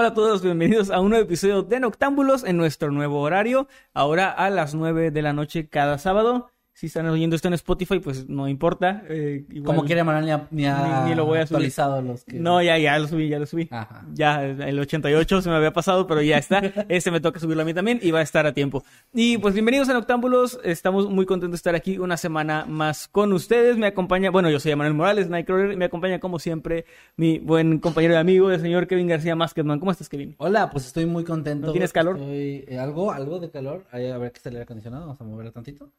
Hola a todos, bienvenidos a un nuevo episodio de Noctámbulos en nuestro nuevo horario, ahora a las 9 de la noche cada sábado. Si están oyendo esto en Spotify, pues no importa. eh, igual- Como quiere Manuel, ni, ni ha Ni- ni lo voy a subir. actualizado los que... No, ya, ya lo subí, ya lo subí. Ajá. Ya, el 88 se me había pasado, pero ya está. Ese me toca subirlo a mí también y va a estar a tiempo. Y pues bienvenidos a Noctámbulos. Estamos muy contentos de estar aquí una semana más con ustedes. Me acompaña, bueno, yo soy Manuel Morales, Nightcrawler, y me acompaña como siempre mi buen compañero y amigo, el señor Kevin García Maskedman. ¿Cómo estás, Kevin? Hola, pues estoy muy contento. ¿No tienes calor? Estoy- eh, algo, algo de calor. A ver qué está el aire acondicionado. Vamos a moverlo tantito.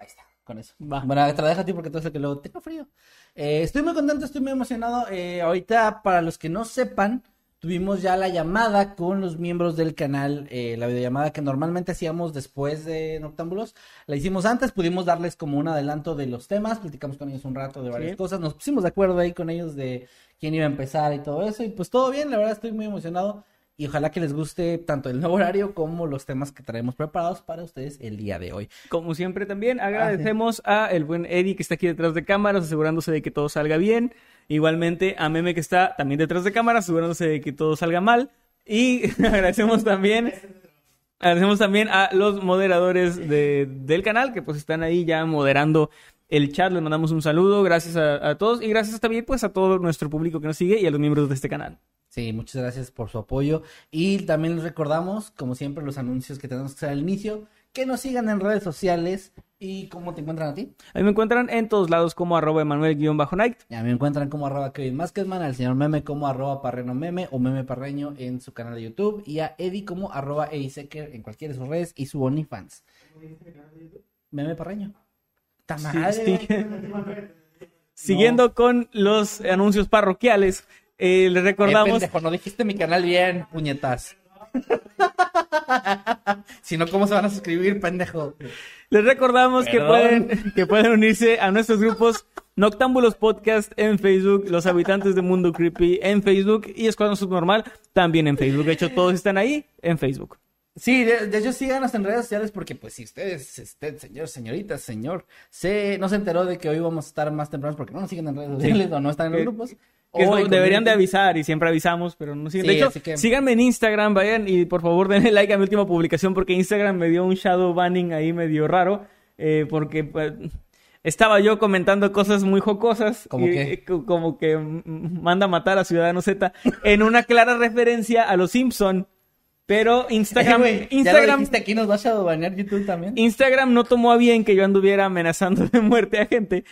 Ahí está, con eso. Va. Bueno, te la dejo a ti porque tú eres el que luego tengo frío. Eh, estoy muy contento, estoy muy emocionado. Eh, ahorita, para los que no sepan, tuvimos ya la llamada con los miembros del canal. eh, la videollamada que normalmente hacíamos después de Noctámbulos. La hicimos antes, pudimos darles como un adelanto de los temas. Platicamos con ellos un rato de varias Sí. cosas. Nos pusimos de acuerdo ahí con ellos de quién iba a empezar y todo eso. Y pues todo bien, la verdad estoy muy emocionado. Y ojalá que les guste tanto el nuevo horario como los temas que traemos preparados para ustedes el día de hoy. Como siempre también agradecemos a el buen Eddie que está aquí detrás de cámaras asegurándose de que todo salga bien. Igualmente a Meme que está también detrás de cámaras asegurándose de que todo salga mal. Y agradecemos también agradecemos también a los moderadores de- del canal que pues están ahí ya moderando el chat. Les mandamos un saludo. Gracias a, a todos y gracias también pues a todo nuestro público que nos sigue y a los miembros de este canal. Sí, muchas gracias por su apoyo. Y también les recordamos, como siempre, los anuncios que tenemos que hacer al inicio, que nos sigan en redes sociales. ¿Y cómo te encuentran a ti? Ahí me encuentran en todos lados como arroba Emanuel-Night. Ya me encuentran como arroba Kevin Maskedman, al señor Meme como arroba Parreno Meme o Meme Parreño en su canal de YouTube y a Eddie como arroba Edisecker en cualquiera de sus redes y su OnlyFans. Meme Parreño. Sí. Siguiendo con los anuncios parroquiales, eh, les Eh, recordamos. pendejo, no dijiste mi canal bien, puñetas. si no, ¿cómo se van a suscribir, pendejo? Les recordamos que pueden, que pueden unirse a nuestros grupos Noctámbulos Podcast en Facebook, Los Habitantes de Mundo Creepy en Facebook y Escuadrón Subnormal también en Facebook. De hecho, todos están ahí en Facebook. Sí, de, de hecho síganos en redes sociales porque pues si ustedes, usted, señor, señorita, señor, se, no se enteró de que hoy vamos a estar más temprano porque no nos siguen en redes sociales o no están en los Que- grupos. Que deberían de avisar y siempre avisamos, pero no siguen. Sí, de hecho, que- síganme en Instagram, vayan y por favor denle like a mi última publicación porque Instagram me dio un shadow banning ahí medio raro. eh, porque pues, estaba yo comentando cosas muy jocosas. ¿Cómo y- qué? eh, co- Como que manda a matar a Ciudadano Z en una clara referencia a los Simpson. Pero Instagram, güey, ya lo Instagram, aquí nos va a shadowbanear YouTube también. Instagram no tomó a bien que yo anduviera amenazando de muerte a gente,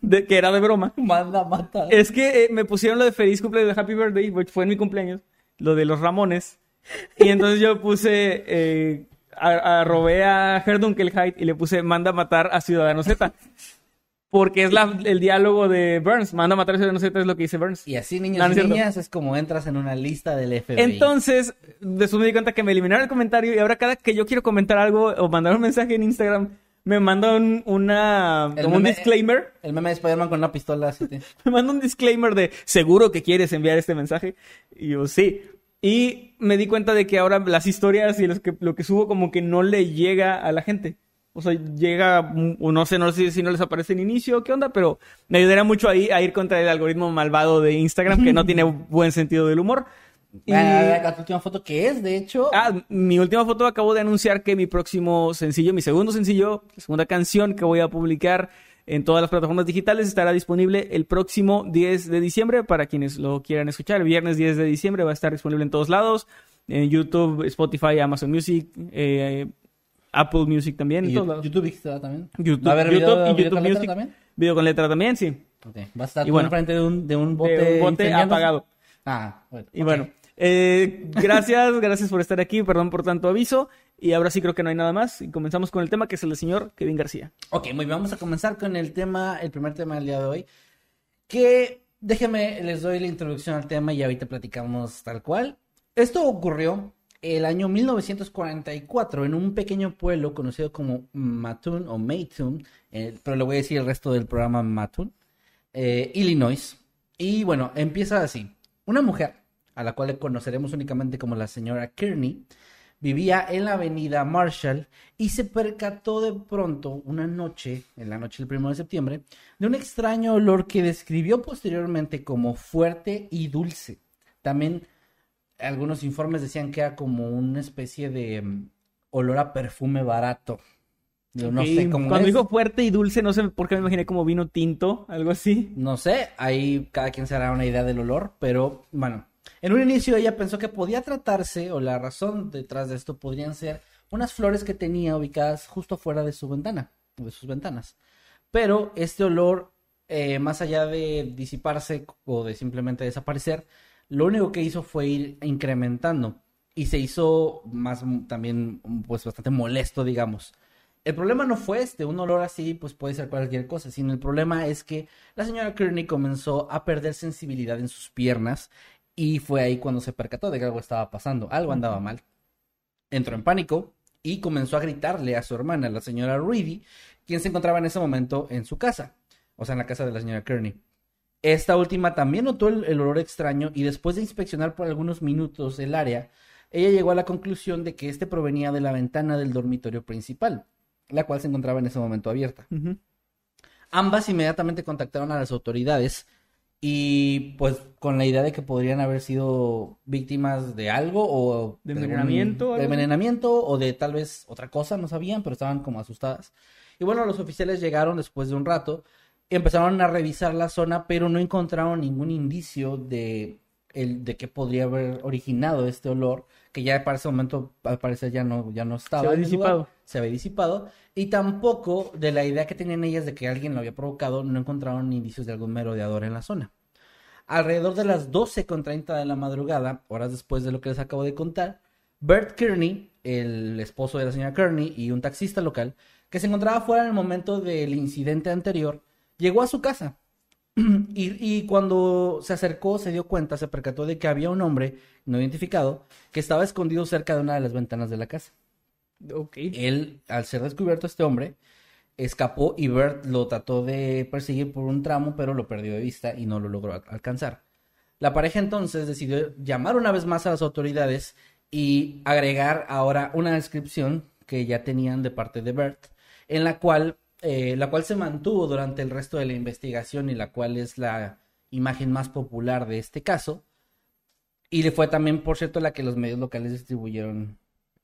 de, que era de broma. Manda, mata. Es que eh, me pusieron lo de feliz cumpleaños de Happy Birthday, which fue en mi cumpleaños, lo de los Ramones. Y entonces yo puse, eh, a, arrobé a Herdunkelheit y le puse manda a matar a Ciudadano Z. Porque es la, el diálogo de Burns. Manda a matar a Ciudadano Z es lo que dice Burns. Y así, niños No, no y niñas, es como entras en una lista del FBI. Entonces, después me di cuenta que me eliminaron el comentario y ahora cada que yo quiero comentar algo o mandar un mensaje en Instagram, me mandan una, El como un disclaimer. El meme de Spider-Man con una pistola así. te- me manda un disclaimer de seguro que quieres enviar este mensaje. Y yo, sí. Y me di cuenta de que ahora las historias y los que, lo que subo como que no le llega a la gente. O sea, llega, mm, o no sé, no sé si no les aparece en inicio, qué onda, pero me ayudaría mucho ahí a ir contra el algoritmo malvado de Instagram que no tiene buen sentido del humor. Y- Bueno, la última foto que es, de hecho. Ah, mi última foto acabo de anunciar que mi próximo sencillo, mi segundo sencillo, la segunda canción que voy a publicar en todas las plataformas digitales. Estará disponible el próximo 10 de diciembre para quienes lo quieran escuchar. El viernes 10 de diciembre va a estar disponible en todos lados. En YouTube, Spotify, Amazon Music, eh, Apple Music también. En todos lados. YouTube también. YouTube, ¿Va a haber YouTube video, y video YouTube con letra Music. también? Video con letra también, sí. Ok. Va a estar Y bueno, enfrente de un, de un bote, De un bote apagado. Ah, bueno. Y bueno, eh, gracias, gracias por estar aquí, perdón por tanto aviso. Y ahora sí creo que no hay nada más. Y comenzamos con el tema que es el del señor Kevin García. Ok, muy bien, vamos a comenzar con el tema, el primer tema del día de hoy. Que déjenme, les doy la introducción al tema y ahorita platicamos tal cual. Esto ocurrió el año 1944 en un pequeño pueblo conocido como Mattoon o Mattoon, eh, pero le voy a decir el resto del programa Mattoon, eh, Illinois. Y bueno, empieza así. Una mujer, a la cual conoceremos únicamente como la señora Kearney, vivía en la avenida Marshall y se percató de pronto una noche, en la noche del 1 de septiembre, de un extraño olor que describió posteriormente como fuerte y dulce. También algunos informes decían que era como una especie de mm, olor a perfume barato. Yo no sé cómo Cuando es. dijo fuerte y dulce, no sé por qué me imaginé como vino tinto, algo así. No sé, ahí cada quien se hará una idea del olor, pero bueno, en un inicio ella pensó que podía tratarse, o la razón detrás de esto podrían ser unas flores que tenía ubicadas justo fuera de su ventana, de sus ventanas. Pero este olor, eh, más allá de disiparse o de simplemente desaparecer, lo único que hizo fue ir incrementando y se hizo más mm, también pues bastante molesto, digamos. El problema no fue este, un olor así pues puede ser cualquier cosa, sino el problema es que la señora Kearney comenzó a perder sensibilidad en sus piernas y fue ahí cuando se percató de que algo estaba pasando, algo andaba mal. Entró en pánico y comenzó a gritarle a su hermana, la señora Reedy, quien se encontraba en ese momento en su casa, o sea, en la casa de la señora Kearney. Esta última también notó el, el olor extraño y después de inspeccionar por algunos minutos el área, ella llegó a la conclusión de que este provenía de la ventana del dormitorio principal, la cual se encontraba en ese momento abierta. Ambas inmediatamente contactaron a las autoridades y pues con la idea de que podrían haber sido víctimas de algo o ¿De envenenamiento, de algo? envenenamiento o de tal vez otra cosa, no sabían, pero estaban como asustadas. Y bueno, los oficiales llegaron después de un rato empezaron a revisar la zona, pero no encontraron ningún indicio de el de qué podría haber originado este olor, que ya para ese momento al parecer ya no ya no estaba Se había lugar disipado. se había disipado y tampoco de la idea que tenían ellas de que alguien lo había provocado, no encontraron indicios de algún merodeador en la zona. Alrededor de las 12.30 de la madrugada, horas después de lo que les acabo de contar, Bert Kearney, el esposo de la señora Kearney y un taxista local, que se encontraba fuera en el momento del incidente anterior, llegó a su casa. Y, y cuando se acercó, se dio cuenta, se percató de que había un hombre no identificado que estaba escondido cerca de una de las ventanas de la casa. Ok. Él, al ser descubierto este hombre, escapó y Bert lo trató de perseguir por un tramo, pero lo perdió de vista y no lo logró al- alcanzar. La pareja entonces decidió llamar una vez más a las autoridades y agregar ahora una descripción que ya tenían de parte de Bert, en la cual, eh, la cual se mantuvo durante el resto de la investigación y la cual es la imagen más popular de este caso. Y le fue también, por cierto, la que los medios locales distribuyeron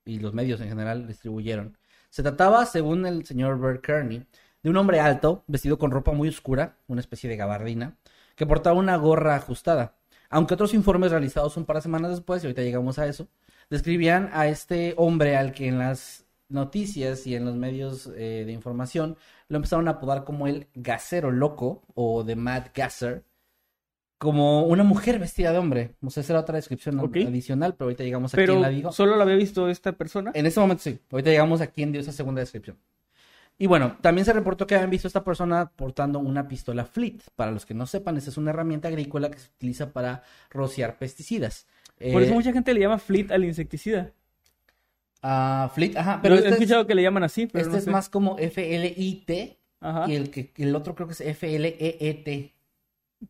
y los medios en general distribuyeron. Se trataba, según el señor Bert Kearney, de un hombre alto, vestido con ropa muy oscura, una especie de gabardina, que portaba una gorra ajustada. Aunque otros informes realizados un par de semanas después, y ahorita llegamos a eso, describían a este hombre al que en las noticias y en los medios eh, de información lo empezaron a apodar como el gasero loco o de Mad Gasser, como una mujer vestida de hombre. O sea, esa era otra descripción Ok. adicional, pero ahorita llegamos a Pero quién la dijo. solo lo había visto esta persona. En este momento sí. Ahorita llegamos a quién dio esa segunda descripción. Y bueno, también se reportó que habían visto a esta persona portando una pistola Fleet. Para los que no sepan, esa es una herramienta agrícola que se utiliza para rociar pesticidas. Por Eh, eso mucha gente le llama Fleet al insecticida. Ah, Fleet, ajá. Pero Pero he este, es, escuchado que le llaman así, pero este no es sé. más como F-L-I-T Ajá. y el, que, el otro creo que es F-L-E-E-T.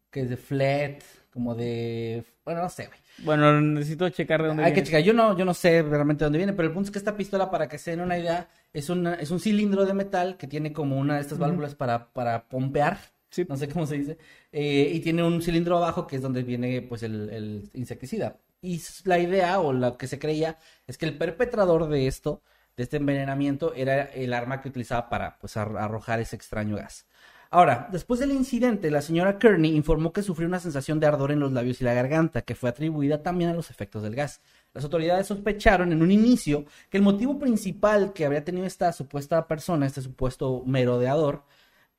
Que es de flat, como de... Bueno, no sé, güey. Bueno, necesito checar de dónde Hay que checar. Yo no, yo no sé realmente dónde viene, pero el punto es que esta pistola, para que se den una idea, es, una, es un cilindro de metal que tiene como una de estas válvulas para, para pompear. Sí. No sé cómo se dice. eh, y tiene un cilindro abajo que es donde viene pues el, el insecticida. Y la idea o lo que se creía es que el perpetrador de esto, de este envenenamiento, era el arma que utilizaba para pues ar- arrojar ese extraño gas. Ahora, después del incidente, la señora Kearney informó que sufrió una sensación de ardor en los labios y la garganta, que fue atribuida también a los efectos del gas. Las autoridades sospecharon en un inicio que el motivo principal que habría tenido esta supuesta persona, este supuesto merodeador,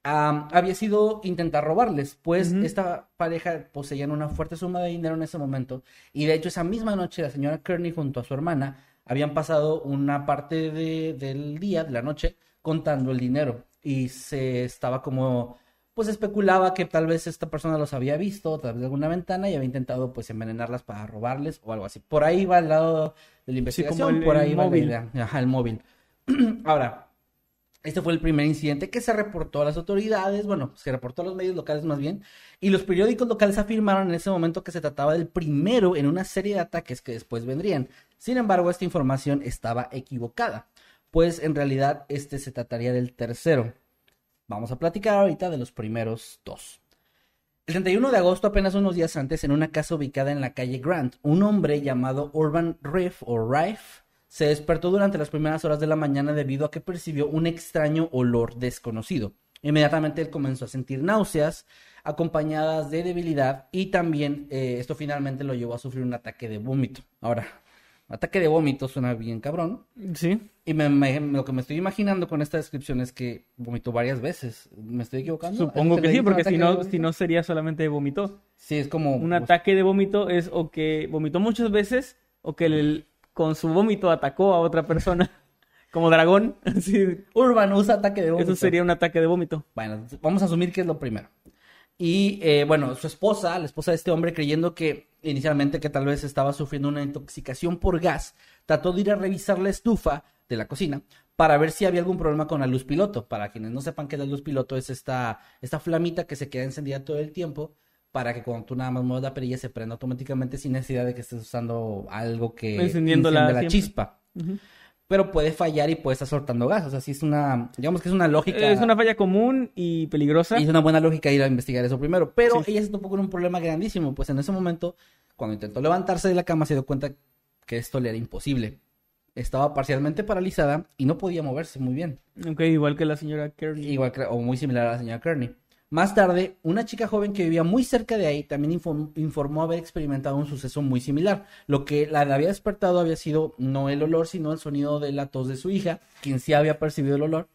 había sido intentar robarles, pues esta pareja poseían una fuerte suma de dinero en ese momento y de hecho esa misma noche la señora Kearney junto a su hermana habían pasado una parte del día, de la noche, contando el dinero y se estaba como pues especulaba que tal vez esta persona los había visto a través de alguna ventana y había intentado pues envenenarlas para robarles o algo así. Por ahí va el lado de la investigación, por ahí va móvil. la idea. Ajá, el móvil. Ahora, este fue el primer incidente que se reportó a las autoridades, bueno, se reportó a los medios locales más bien, y los periódicos locales afirmaron en ese momento que se trataba del primero en una serie de ataques que después vendrían. Sin embargo, esta información estaba equivocada, pues en realidad este se trataría del tercero. Vamos a platicar ahorita de los primeros dos. El 31 de agosto, apenas unos días antes, en una casa ubicada en la calle Grant, un hombre llamado Urban Riff o Rife se despertó durante las primeras horas de la mañana debido a que percibió un extraño olor desconocido. Inmediatamente él comenzó a sentir náuseas acompañadas de debilidad y también eh, esto finalmente lo llevó a sufrir un ataque de vómito. Ahora, Ataque de vómito suena bien cabrón. Sí. Y lo que me estoy imaginando con esta descripción es que vomitó varias veces. ¿Me estoy equivocando? Supongo que sí, porque si no, si no sería solamente vomitó. Sí, es como... Un ataque de vómito es o que vomitó muchas veces o que con su vómito atacó a otra persona. Como dragón. Urban usa ataque de vómito. Eso sería un ataque de vómito. Bueno, vamos a asumir que es lo primero. Y eh, bueno, su esposa, la esposa de este hombre, creyendo que inicialmente que tal vez estaba sufriendo una intoxicación por gas, trató de ir a revisar la estufa de la cocina para ver si había algún problema con la luz piloto. Para quienes no sepan qué es la luz piloto, es esta, esta flamita que se queda encendida todo el tiempo para que cuando tú nada más muevas la perilla se prenda automáticamente sin necesidad de que estés usando algo que enciende la, chispa pero puede fallar y puede estar soltando gas. O sea, sí es una, digamos que es una lógica. Es una falla común y peligrosa. Y es una buena lógica ir a investigar eso primero. Pero ella se topó con un problema grandísimo, pues en ese momento, cuando intentó levantarse de la cama, se dio cuenta que esto le era imposible. Estaba parcialmente paralizada y no podía moverse muy bien. Ok, igual que la señora Kearney. Igual que, o muy similar a la señora Kearney. Más tarde, una chica joven que vivía muy cerca de ahí también informó haber experimentado un suceso muy similar. Lo que la había despertado había sido no el olor, sino el sonido de la tos de su hija, quien sí había percibido el olor.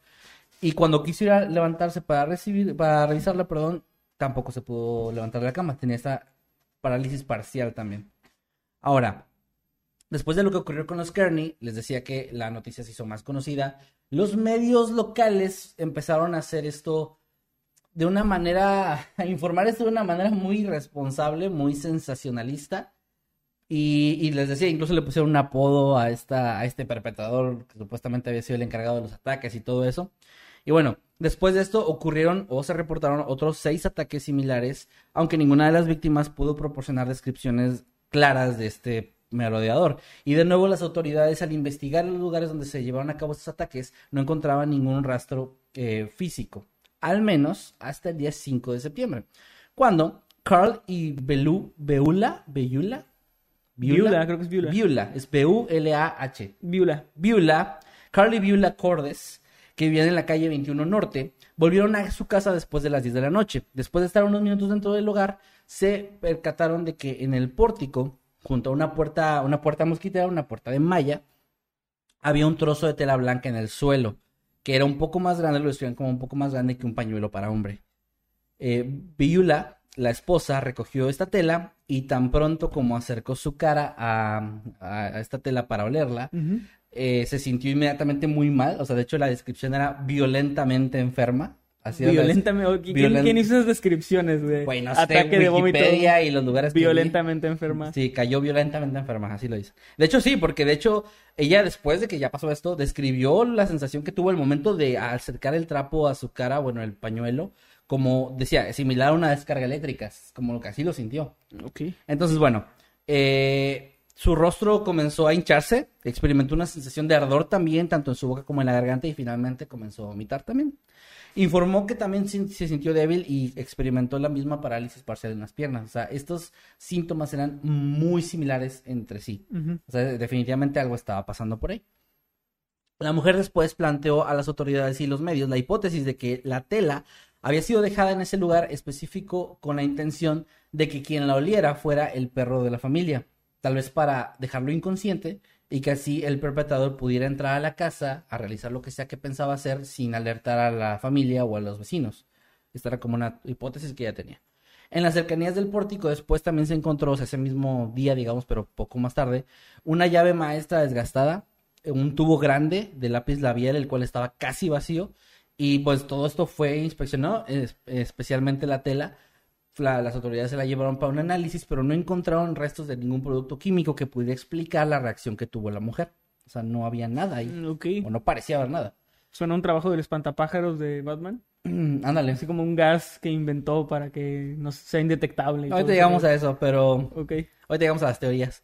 Y cuando quiso ir a levantarse para recibir, para revisarla, perdón, tampoco se pudo levantar de la cama. Tenía esta parálisis parcial también. Ahora, después de lo que ocurrió con los Kearney, les decía que la noticia se hizo más conocida. Los medios locales empezaron a hacer esto de una manera, informar esto de una manera muy irresponsable, muy sensacionalista. Y, les decía, incluso le pusieron un apodo a, esta, a este perpetrador que supuestamente había sido el encargado de los ataques y todo eso. Y bueno, después de esto ocurrieron o se reportaron otros seis ataques similares, aunque ninguna de las víctimas pudo proporcionar descripciones claras de este merodeador. Y de nuevo las autoridades al investigar los lugares donde se llevaron a cabo estos ataques no encontraban ningún rastro eh, físico al menos hasta el día 5 de septiembre, cuando Carl y Belu, Beula, Beula, Beula, creo que es Beula. Beula, es B-U-L-A-H. Beula. Beula, Carl y Beula Cordes, que vivían en la calle 21 Norte, volvieron a su casa después de las 10 de la noche. Después de estar unos minutos dentro del hogar, se percataron de que en el pórtico, junto a una puerta, una puerta mosquitera, una puerta de malla, había un trozo de tela blanca en el suelo que era un poco más grande, lo describían como un poco más grande que un pañuelo para hombre. Eh, la esposa, recogió esta tela y tan pronto como acercó su cara a, esta tela para olerla, eh, se sintió inmediatamente muy mal. O sea, de hecho la descripción era violentamente enferma. Violentamente. ¿Quién, hizo esas descripciones, güey? Bueno, Ataque de vómito. y los lugares Violentamente enferma. Sí, cayó violentamente enferma, así lo dice. De hecho, sí, porque de hecho, ella después de que ya pasó esto, describió la sensación que tuvo el momento de acercar el trapo a su cara, bueno, el pañuelo, como decía, similar a una descarga eléctrica, como lo que así lo sintió. Ok. Entonces, bueno, eh, su rostro comenzó a hincharse, experimentó una sensación de ardor también, tanto en su boca como en la garganta, y finalmente comenzó a vomitar también. Informó que también se sintió débil y experimentó la misma parálisis parcial en las piernas. O sea, estos síntomas eran muy similares entre sí. O sea, definitivamente algo estaba pasando por ahí. La mujer después planteó a las autoridades y los medios la hipótesis de que la tela había sido dejada en ese lugar específico con la intención de que quien la oliera fuera el perro de la familia, tal vez para dejarlo inconsciente y que así el perpetrador pudiera entrar a la casa a realizar lo que sea que pensaba hacer sin alertar a la familia o a los vecinos. Esta era como una hipótesis que ya tenía. En las cercanías del pórtico después también se encontró, ese mismo día, digamos, pero poco más tarde, una llave maestra desgastada, un tubo grande de lápiz labial, el cual estaba casi vacío, y pues todo esto fue inspeccionado, especialmente la tela. Las autoridades se la llevaron para un análisis, pero no encontraron restos de ningún producto químico que pudiera explicar la reacción que tuvo la mujer. O sea, no había nada ahí. Mm, o no parecía haber nada. Suena un trabajo del espantapájaros de Batman. Mm, ándale. Así como un gas que inventó para que no sea indetectable. Ahorita llegamos a eso, pero. Ok. Ahorita llegamos a las teorías.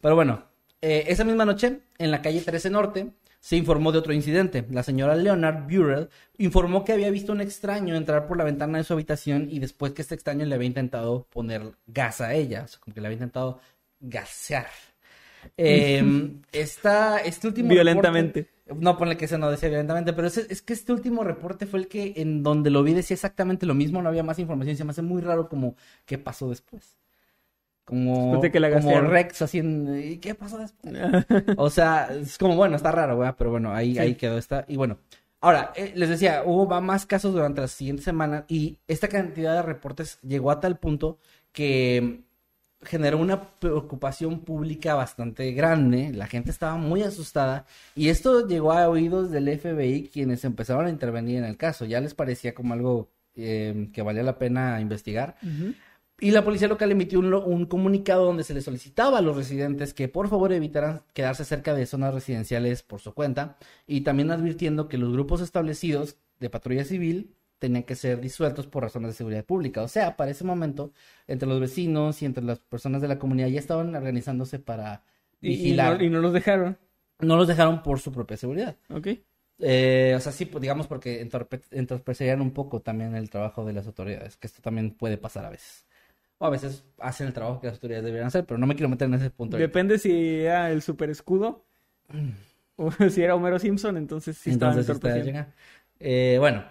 Pero bueno, eh, esa misma noche, en la calle 13 Norte, se informó de otro incidente. La señora Leonard Burrell informó que había visto un extraño entrar por la ventana de su habitación y después que este extraño le había intentado poner gas a ella. O sea, como que le había intentado gasear. Eh, esta, este último. Violentamente. no ponle que se no decía violentamente, pero es, es, que este último reporte fue el que en donde lo vi decía exactamente lo mismo, no había más información. Se me hace muy raro como qué pasó después. Como, que la como Rex haciendo, ¿y qué pasó después? o sea, es como, bueno, está raro, ¿verdad? Pero bueno, ahí, ahí quedó esta. Y bueno, ahora, eh, les decía, hubo más casos durante las siguientes semanas y esta cantidad de reportes llegó a tal punto que generó una preocupación pública bastante grande, la gente estaba muy asustada y esto llegó a oídos del FBI quienes empezaron a intervenir en el caso, ya les parecía como algo eh, que valía la pena investigar. Y la policía local emitió un, un, comunicado donde se les solicitaba a los residentes que por favor evitaran quedarse cerca de zonas residenciales por su cuenta y también advirtiendo que los grupos establecidos de patrulla civil tenían que ser disueltos por razones de seguridad pública. O sea, para ese momento, entre los vecinos y entre las personas de la comunidad ya estaban organizándose para vigilar. Y, no, los dejaron. No los dejaron por su propia seguridad. Ok. Eh, o sea, sí, pues, digamos porque entorpecerían un poco también el trabajo de las autoridades, que esto también puede pasar a veces. O a veces hacen el trabajo que las autoridades deberían hacer, pero no me quiero meter en ese punto. Depende si era el super escudo o si era Homero Simpson, entonces sí entonces estaban eh, bueno,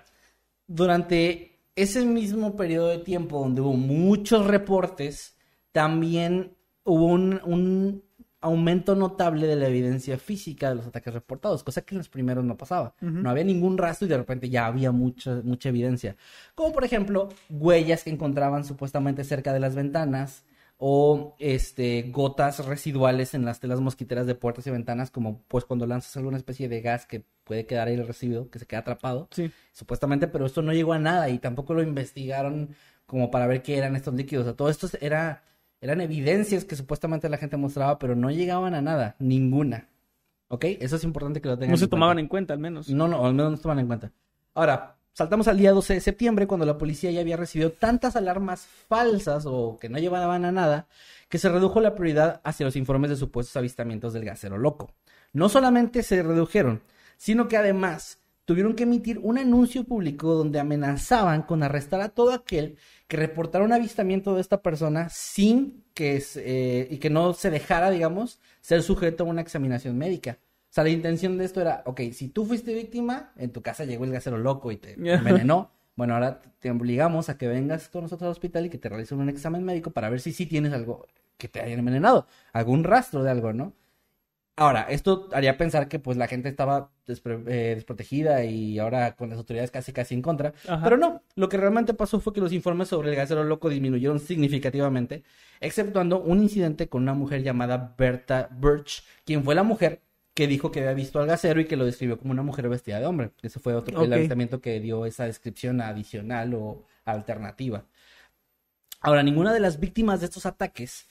durante ese mismo periodo de tiempo donde hubo muchos reportes, también hubo un, aumento notable de la evidencia física de los ataques reportados, cosa que en los primeros no pasaba. No había ningún rastro y de repente ya había mucha, mucha evidencia. Como por ejemplo, huellas que encontraban supuestamente cerca de las ventanas, o este gotas residuales en las telas mosquiteras de puertas y ventanas, como pues cuando lanzas alguna especie de gas que puede quedar ahí el residuo, que se queda atrapado. Sí. Supuestamente, pero esto no llegó a nada y tampoco lo investigaron como para ver qué eran estos líquidos. O sea, todo esto era, eran evidencias que supuestamente la gente mostraba, pero no llegaban a nada, ninguna. ¿Ok? Eso es importante que lo tengan. No se tomaban en cuenta, al menos. No, no, al menos no se tomaban en cuenta. Ahora, Saltamos al día 12 de septiembre, cuando la policía ya había recibido tantas alarmas falsas o que no llevaban a nada, que se redujo la prioridad hacia los informes de supuestos avistamientos del gasero loco. No solamente se redujeron, sino que además tuvieron que emitir un anuncio público donde amenazaban con arrestar a todo aquel que reportara un avistamiento de esta persona sin que eh, y que no se dejara, digamos, ser sujeto a una examinación médica sea, la intención de esto era, ok, si tú fuiste víctima, en tu casa llegó el gasero loco y te envenenó. Bueno, ahora te obligamos a que vengas con nosotros al hospital y que te realicen un examen médico para ver si sí tienes algo que te hayan envenenado, algún rastro de algo, ¿no? Ahora, esto haría pensar que pues la gente estaba eh, desprotegida y ahora con las autoridades casi casi en contra. Pero no, lo que realmente pasó fue que los informes sobre el gasero loco disminuyeron significativamente, exceptuando un incidente con una mujer llamada Berta Birch, quien fue la mujer que dijo que había visto al gasero y que lo describió como una mujer vestida de hombre. Ese fue otro el avistamiento que dio esa descripción adicional o alternativa. Ahora, ninguna de las víctimas de estos ataques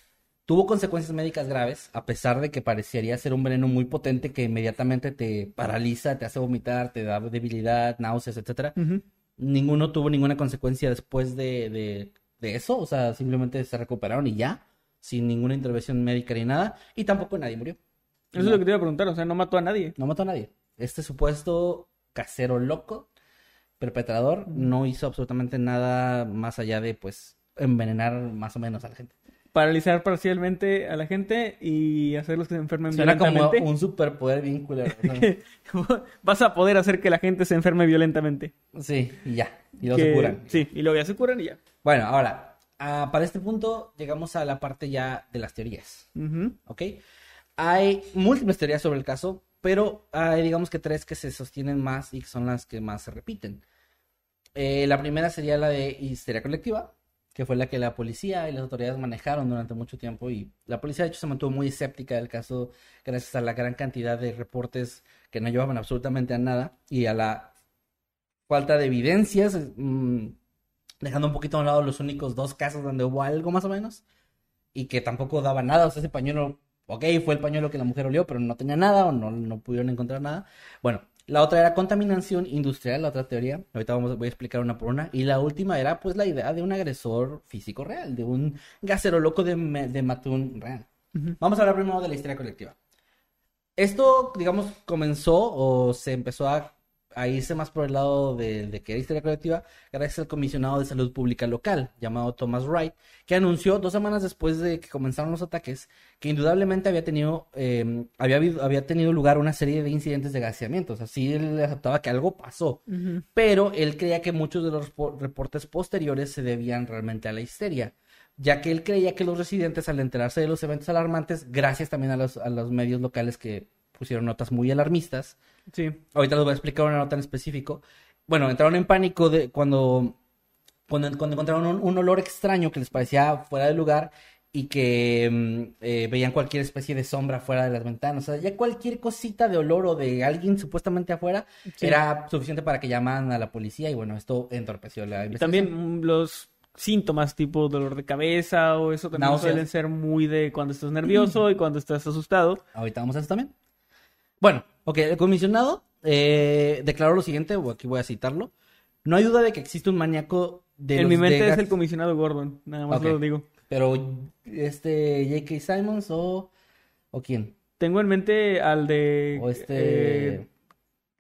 tuvo consecuencias médicas graves, a pesar de que parecería ser un veneno muy potente que inmediatamente te paraliza, te hace vomitar, te da debilidad, náuseas, etcétera. Ninguno tuvo ninguna consecuencia después de, de, de, eso, o sea, simplemente se recuperaron y ya, sin ninguna intervención médica ni nada, y tampoco nadie murió. Eso es lo que te iba a preguntar, o sea, no mató a nadie. No mató a nadie. Este supuesto casero loco, perpetrador, no hizo absolutamente nada más allá de, pues, envenenar más o menos a la gente. Paralizar parcialmente a la gente y hacerlos que se enfermen Suena como violentamente. un superpoder bien. ¿no? Vas a poder hacer que la gente se enferme violentamente. sí, y ya. Y luego Que- se curan. Sí, y luego ya se curan y ya. Bueno, ahora, ah, para este punto llegamos a la parte ya de las teorías. Ujú. ¿Ok? Hay múltiples teorías sobre el caso, pero hay digamos que tres que se sostienen más y que son las que más se repiten. Eh, la primera sería la de histeria colectiva, que fue la que la policía y las autoridades manejaron durante mucho tiempo y la policía de hecho se mantuvo muy escéptica del caso gracias a la gran cantidad de reportes que no llevaban absolutamente a nada y a la falta de evidencias, mm, dejando un poquito a un lado los únicos dos casos donde hubo algo más o menos y que tampoco daba nada, o sea, ese pañuelo, ok, fue el pañuelo que la mujer olió, pero no tenía nada o no, no pudieron encontrar nada. Bueno, la otra era contaminación industrial, la otra teoría, ahorita vamos, voy a explicar una por una, y la última era pues la idea de un agresor físico real, de un gasero loco de, de Matún real. Vamos a hablar primero de la historia colectiva. Esto, digamos, comenzó o se empezó a, a irse más por el lado de, de que era historia colectiva gracias al comisionado de salud pública local llamado Thomas Wright, que anunció dos semanas después de que comenzaron los ataques que indudablemente había tenido, eh, había, habido- había tenido lugar una serie de incidentes de gaseamientos. Así él aceptaba que algo pasó, pero él creía que muchos de los repo- reportes posteriores se debían realmente a la histeria ya que él creía que los residentes al enterarse de los eventos alarmantes, gracias también a los, a los medios locales que pusieron notas muy alarmistas, Sí. ahorita les voy a explicar una nota en específico, bueno, entraron en pánico de cuando, cuando, cuando encontraron un, un olor extraño que les parecía fuera de lugar y que mm, eh, veían cualquier especie de sombra fuera de las ventanas, o sea, ya cualquier cosita de olor o de alguien supuestamente afuera Sí. era suficiente para que llamaran a la policía y bueno, esto entorpeció la Y investigación. también mm, los síntomas tipo dolor de cabeza o eso también Náuseas. suelen ser muy de cuando estás nervioso y cuando estás asustado. Ahorita vamos a eso también. Bueno, ok, el comisionado eh, declaró lo siguiente, o aquí voy a citarlo. No hay duda de que existe un maníaco de en los mi mente es el comisionado Gordon, nada más lo digo. Pero, este, J.K. Simons o, o quién? Tengo en mente al de... O este... eh,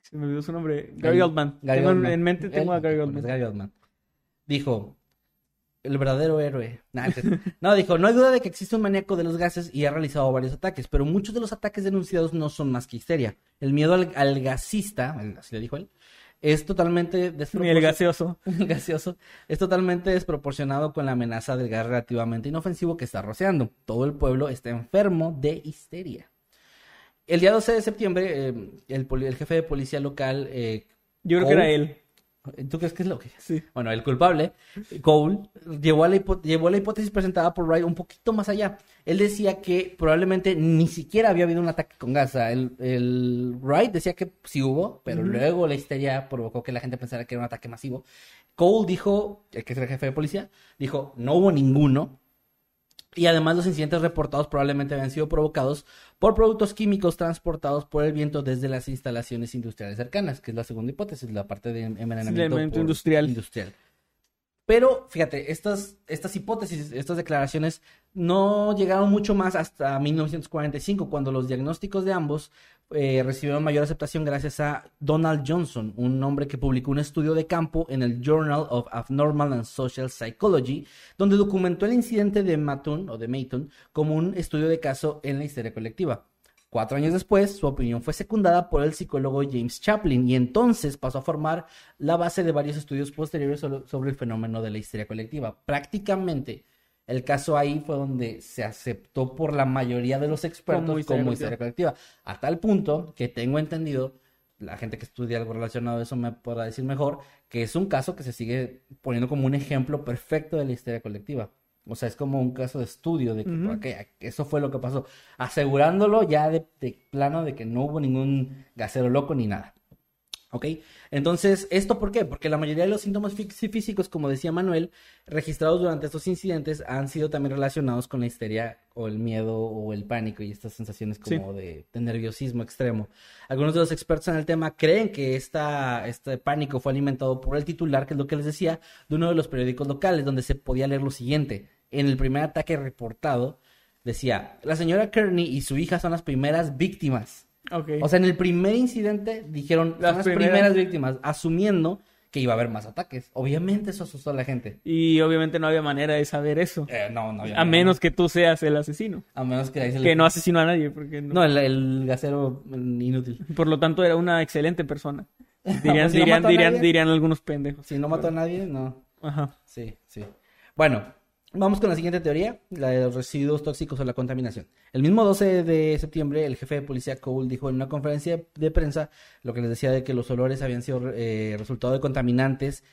se me olvidó su nombre. Gary Oldman. Gary tengo en- Oldman. en mente tengo Él, a Gary Oldman. Gary Oldman. Dijo, el verdadero héroe. Nah, no, dijo, no hay duda de que existe un maníaco de los gases y ha realizado varios ataques, pero muchos de los ataques denunciados no son más que histeria. El miedo al, al gasista, así le dijo él, es totalmente Ni el desproporcionado. gaseoso. gaseoso es totalmente desproporcionado con la amenaza del gas relativamente inofensivo que está rociando. Todo el pueblo está enfermo de histeria. El día 12 de septiembre, eh, el, el jefe de policía local, eh, Yo creo que era él. ¿Tú crees que es lo que Sí. Bueno, el culpable, Cole, llevó, a la llevó la hipótesis presentada por Wright un poquito más allá. Él decía que probablemente ni siquiera había habido un ataque con sea, el, el Wright decía que sí hubo, pero luego la histeria provocó que la gente pensara que era un ataque masivo. Cole dijo, el que es el jefe de policía, dijo, no hubo ninguno. Y además los incidentes reportados probablemente habían sido provocados por productos químicos transportados por el viento desde las instalaciones industriales cercanas, que es la segunda hipótesis, la parte de envenenamiento industrial. industrial. Pero fíjate, estas, estas hipótesis, estas declaraciones no llegaron mucho más hasta 1945, cuando los diagnósticos de ambos eh, recibieron mayor aceptación gracias a Donald Johnson, un hombre que publicó un estudio de campo en el Journal of Abnormal and Social Psychology, donde documentó el incidente de Matun o de Mayton como un estudio de caso en la histeria colectiva. Cuatro años después, su opinión fue secundada por el psicólogo James Chaplin y entonces pasó a formar la base de varios estudios posteriores sobre el fenómeno de la histeria colectiva. Prácticamente, el caso ahí fue donde se aceptó por la mayoría de los expertos Como histeria como colectiva. histeria colectiva. A tal punto que tengo entendido, la gente que estudia algo relacionado a eso me podrá decir mejor, que es un caso que se sigue poniendo como un ejemplo perfecto de la histeria colectiva. O sea, es como un caso de estudio de que eso fue lo que pasó, asegurándolo ya de, de plano de que no hubo ningún gasero loco ni nada. ¿Ok? Entonces, ¿esto por qué? Porque la mayoría de los síntomas fí- físicos, como decía Manuel, registrados durante estos incidentes han sido también relacionados con la histeria o el miedo o el pánico y estas sensaciones como de, de nerviosismo extremo. Algunos de los expertos en el tema creen que esta, este pánico fue alimentado por el titular, que es lo que les decía, de uno de los periódicos locales, donde se podía leer lo siguiente. En el primer ataque reportado, decía, la señora Kearney y su hija son las primeras víctimas. Ok. O sea, en el primer incidente dijeron Las primeras. primeras víctimas, asumiendo que iba a haber más ataques. Obviamente eso asustó a la gente. Y obviamente no había manera de saber eso. Eh, no, no había A menos que tú seas el asesino. A menos que no asesinó a nadie. Porque no. No, el, el gasero inútil. Por lo tanto, era una excelente persona. Dirían, Pues si dirían, dirían, nadie. dirían algunos pendejos. Si no mató a nadie, no. Ajá. Sí, sí. Bueno, vamos con la siguiente teoría, la de los residuos tóxicos o la contaminación. El mismo 12 de septiembre, el jefe de policía Cole dijo en una conferencia de prensa lo que les decía de que los olores habían sido eh, resultado de contaminantes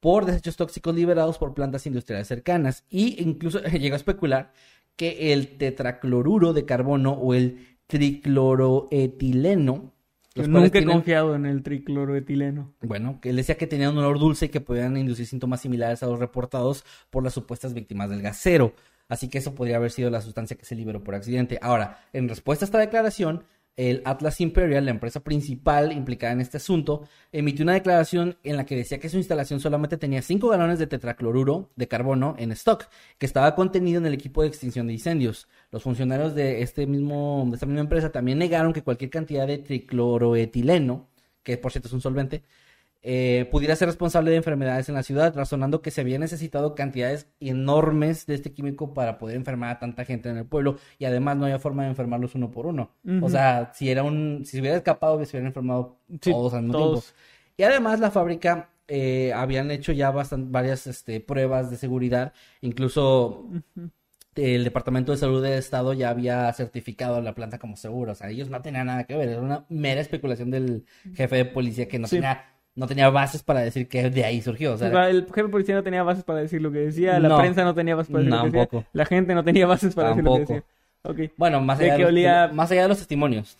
por desechos tóxicos liberados por plantas industriales cercanas. Y incluso llegó a especular que el tetracloruro de carbono o el tricloroetileno, Yo nunca he confiado en el tricloroetileno. bueno, que él decía que tenían un olor dulce y que podían inducir síntomas similares a los reportados por las supuestas víctimas del gasero. Así que eso podría haber sido la sustancia que se liberó por accidente. Ahora, en respuesta a esta declaración, el Atlas Imperial, la empresa principal implicada en este asunto, emitió una declaración en la que decía que su instalación solamente tenía 5 galones de tetracloruro de carbono en stock, que estaba contenido en el equipo de extinción de incendios. Los funcionarios de, este mismo, de esta misma empresa también negaron que cualquier cantidad de tricloroetileno, que por cierto es un solvente, eh, pudiera ser responsable de enfermedades en la ciudad, razonando que se había necesitado cantidades enormes de este químico para poder enfermar a tanta gente en el pueblo y además no había forma de enfermarlos uno por uno. O sea, si era un, si se hubiera escapado, se hubieran enfermado Sí, todos al mismo todos. tiempo. Y además la fábrica eh, habían hecho ya bastan- varias este, pruebas de seguridad, incluso el Departamento de Salud del Estado ya había certificado la planta como segura. O sea, ellos no tenían nada que ver. Era una mera especulación del jefe de policía que no, Sí. tenía, no tenía bases para decir que de ahí surgió. O sea, el jefe de policía no tenía bases para decir lo que decía, la No. prensa no tenía bases para decir lo que Tampoco. decía, la gente no tenía bases para decir lo que Tampoco. decía. Ok. bueno, más allá de, que olía- de- más allá de los testimonios.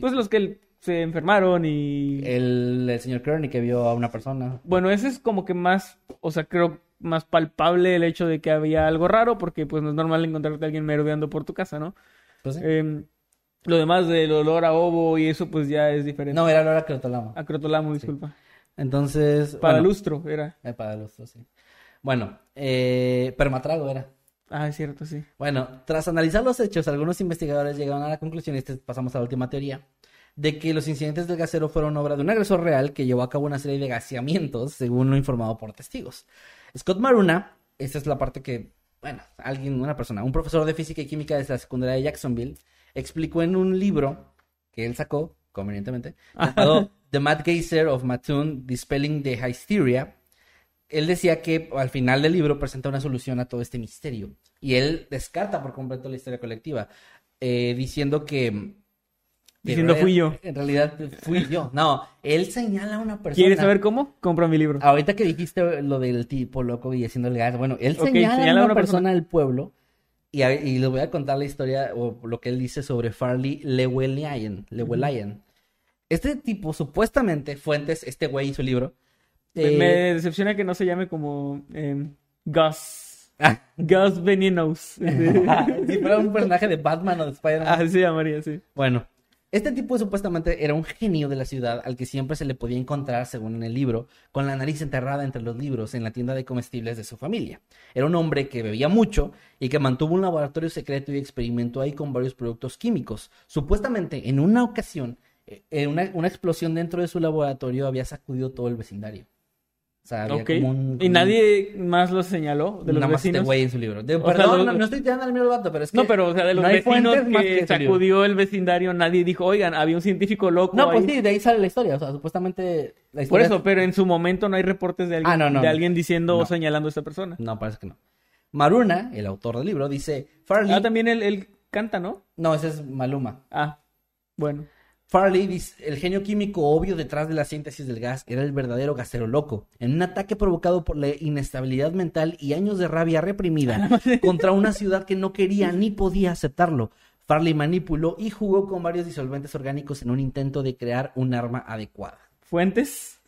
Pues los que se enfermaron y... El, el señor Kearney que vio a una persona. Bueno, ese es como que más, o sea, creo más palpable el hecho de que había algo raro, porque pues no es normal encontrarte a alguien merodeando por tu casa, ¿no? Pues, sí. Em, lo demás del olor a ovo y eso pues ya es diferente. no, era Laura Crotolamo. A crotolamo, disculpa. Entonces. Para bueno, lustro era. eh, para lustro, sí. Bueno, eh, permatrago era. Ah, es cierto, sí. Bueno, tras analizar los hechos, algunos investigadores llegaron a la conclusión, y este- pasamos a la última teoría, de que los incidentes del gasero fueron obra de un agresor real que llevó a cabo una serie de gaseamientos, según lo informado por testigos. Scott Maruna, esta es la parte que, bueno, alguien, una persona, un profesor de física y química de la secundaria de Jacksonville, explicó en un libro que él sacó, convenientemente, llamado The Mad Geyser of Mattoon, Dispelling the Hysteria, él decía que al final del libro presenta una solución a todo este misterio. Y él descarta por completo la historia colectiva, eh, diciendo que... Diciendo en fui realidad- En realidad fui yo. No, él señala a una persona. ¿Quieres saber cómo? Compra mi libro. Ahorita que dijiste lo del tipo loco y haciendo el gas, bueno, él Ok, señala, señala a una una persona persona. del pueblo y, a- y les voy a contar la historia o lo que él dice sobre Farley Lewelian. Lewelian. Este tipo, supuestamente, fuentes, este güey hizo el libro. Me- eh, Me decepciona que no se llame como em, Gus. ah, Gus Venenos. si fuera un personaje de Batman o de Spider-Man. Así se llamaría, sí. Bueno, este tipo supuestamente era un genio de la ciudad al que siempre se le podía encontrar, según en el libro, con la nariz enterrada entre los libros en la tienda de comestibles de su familia. Era un hombre que bebía mucho y que mantuvo un laboratorio secreto y experimentó ahí con varios productos químicos. Supuestamente, en una ocasión, eh, una, una explosión dentro de su laboratorio había sacudido todo el vecindario. O sea, había Ok. como un... ¿Y nadie más lo señaló de los Nada más este vecinos? güey en su libro. De- O sea, perdón, no, no estoy tirando al miedo al vato, pero es que... No, pero o sea, de los no vecinos que ese libro. sacudió el vecindario, nadie dijo, oigan, había un científico loco No, pues ahí". sí, de ahí sale la historia. O sea, supuestamente la Por historia... eso, pero en su momento no hay reportes de alguien, Ah, no, no, de alguien diciendo o señalando a esta persona. No, parece que no. Maruna, el autor del libro, dice... Farley... Ah, también él, él canta, ¿no? No, ese es Maluma. Ah, bueno. Farley dice, el genio químico obvio detrás de la síntesis del gas era el verdadero gasero loco, en un ataque provocado por la inestabilidad mental y años de rabia reprimida contra una ciudad que no quería ni podía aceptarlo. Farley manipuló y jugó con varios disolventes orgánicos en un intento de crear un arma adecuada. ¿Fuentes?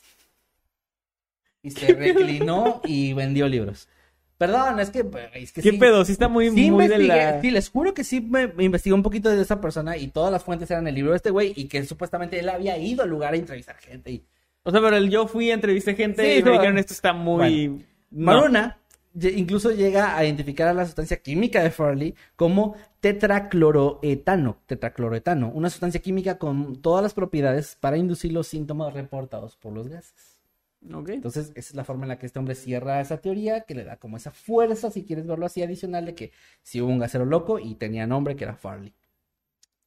Y se reclinó y vendió libros. Perdón, es que, es que ¿Qué sí. pedo? Sí está muy, Sí, muy de la... sí, les juro que sí me, me investigué un poquito de esa persona y todas las fuentes eran el libro de este güey y que supuestamente él había ido al lugar a entrevistar gente. Y... O sea, pero el yo fui, entrevisté gente Sí, y me dijeron esto está muy... No. Maruna incluso llega a identificar a la sustancia química de Farley como tetracloroetano, tetracloroetano, una sustancia química con todas las propiedades para inducir los síntomas reportados por los gases. Entonces, esa es la forma en la que este hombre cierra esa teoría, que le da como esa fuerza, si quieres verlo así, adicional de que si hubo un gasero loco y tenía nombre que era Farley.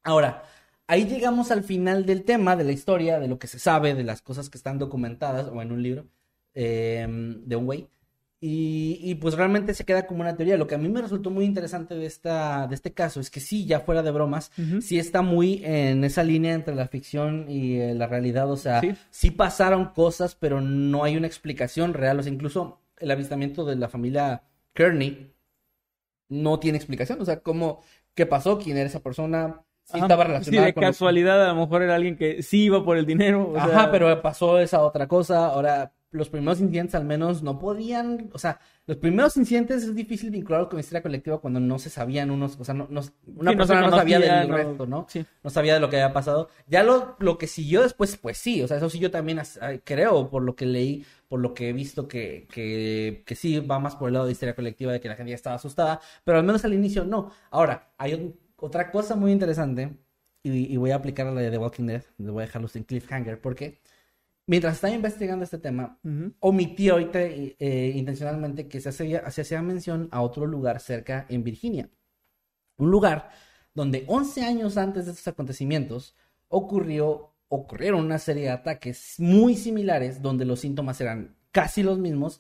Ahora, ahí llegamos al final del tema, de la historia, de lo que se sabe, de las cosas que están documentadas o en un libro em, de un güey. Y, pues realmente se queda como una teoría. Lo que a mí me resultó muy interesante de, esta, de este caso es que sí, ya fuera de bromas, sí está muy en esa línea entre la ficción y eh, la realidad. O sea, ¿Sí? pasaron cosas, pero no hay una explicación real. O sea, incluso el avistamiento de la familia Kearney no tiene explicación. O sea, ¿cómo, qué pasó? ¿Quién era esa persona? Sí, estaba relacionada sí, de casualidad, a lo mejor era alguien que sí iba por el dinero. Ajá, pero pasó esa otra cosa. Ahora, los primeros incidentes al menos no podían, o sea, los primeros incidentes es difícil vincularlos con la historia colectiva cuando no se sabían unos, o sea, no, una persona no, sabía del resto, ¿no? Sí. No sabía de lo que había pasado. Ya lo, lo que siguió después, pues sí, o sea, eso sí yo también creo, por lo que leí, por lo que he visto que, que, que sí va más por el lado de historia colectiva, de que la gente ya estaba asustada, pero al menos al inicio no. Ahora, hay otra cosa muy interesante, y, y voy a aplicar a la de The Walking Dead, le voy a dejarlos en cliffhanger, porque mientras estaba investigando este tema, omitió eh, intencionalmente que se hacía, se hacía mención a otro lugar cerca en Virginia. Un lugar donde 11 años antes de estos acontecimientos ocurrió, ocurrieron una serie de ataques muy similares donde los síntomas eran casi los mismos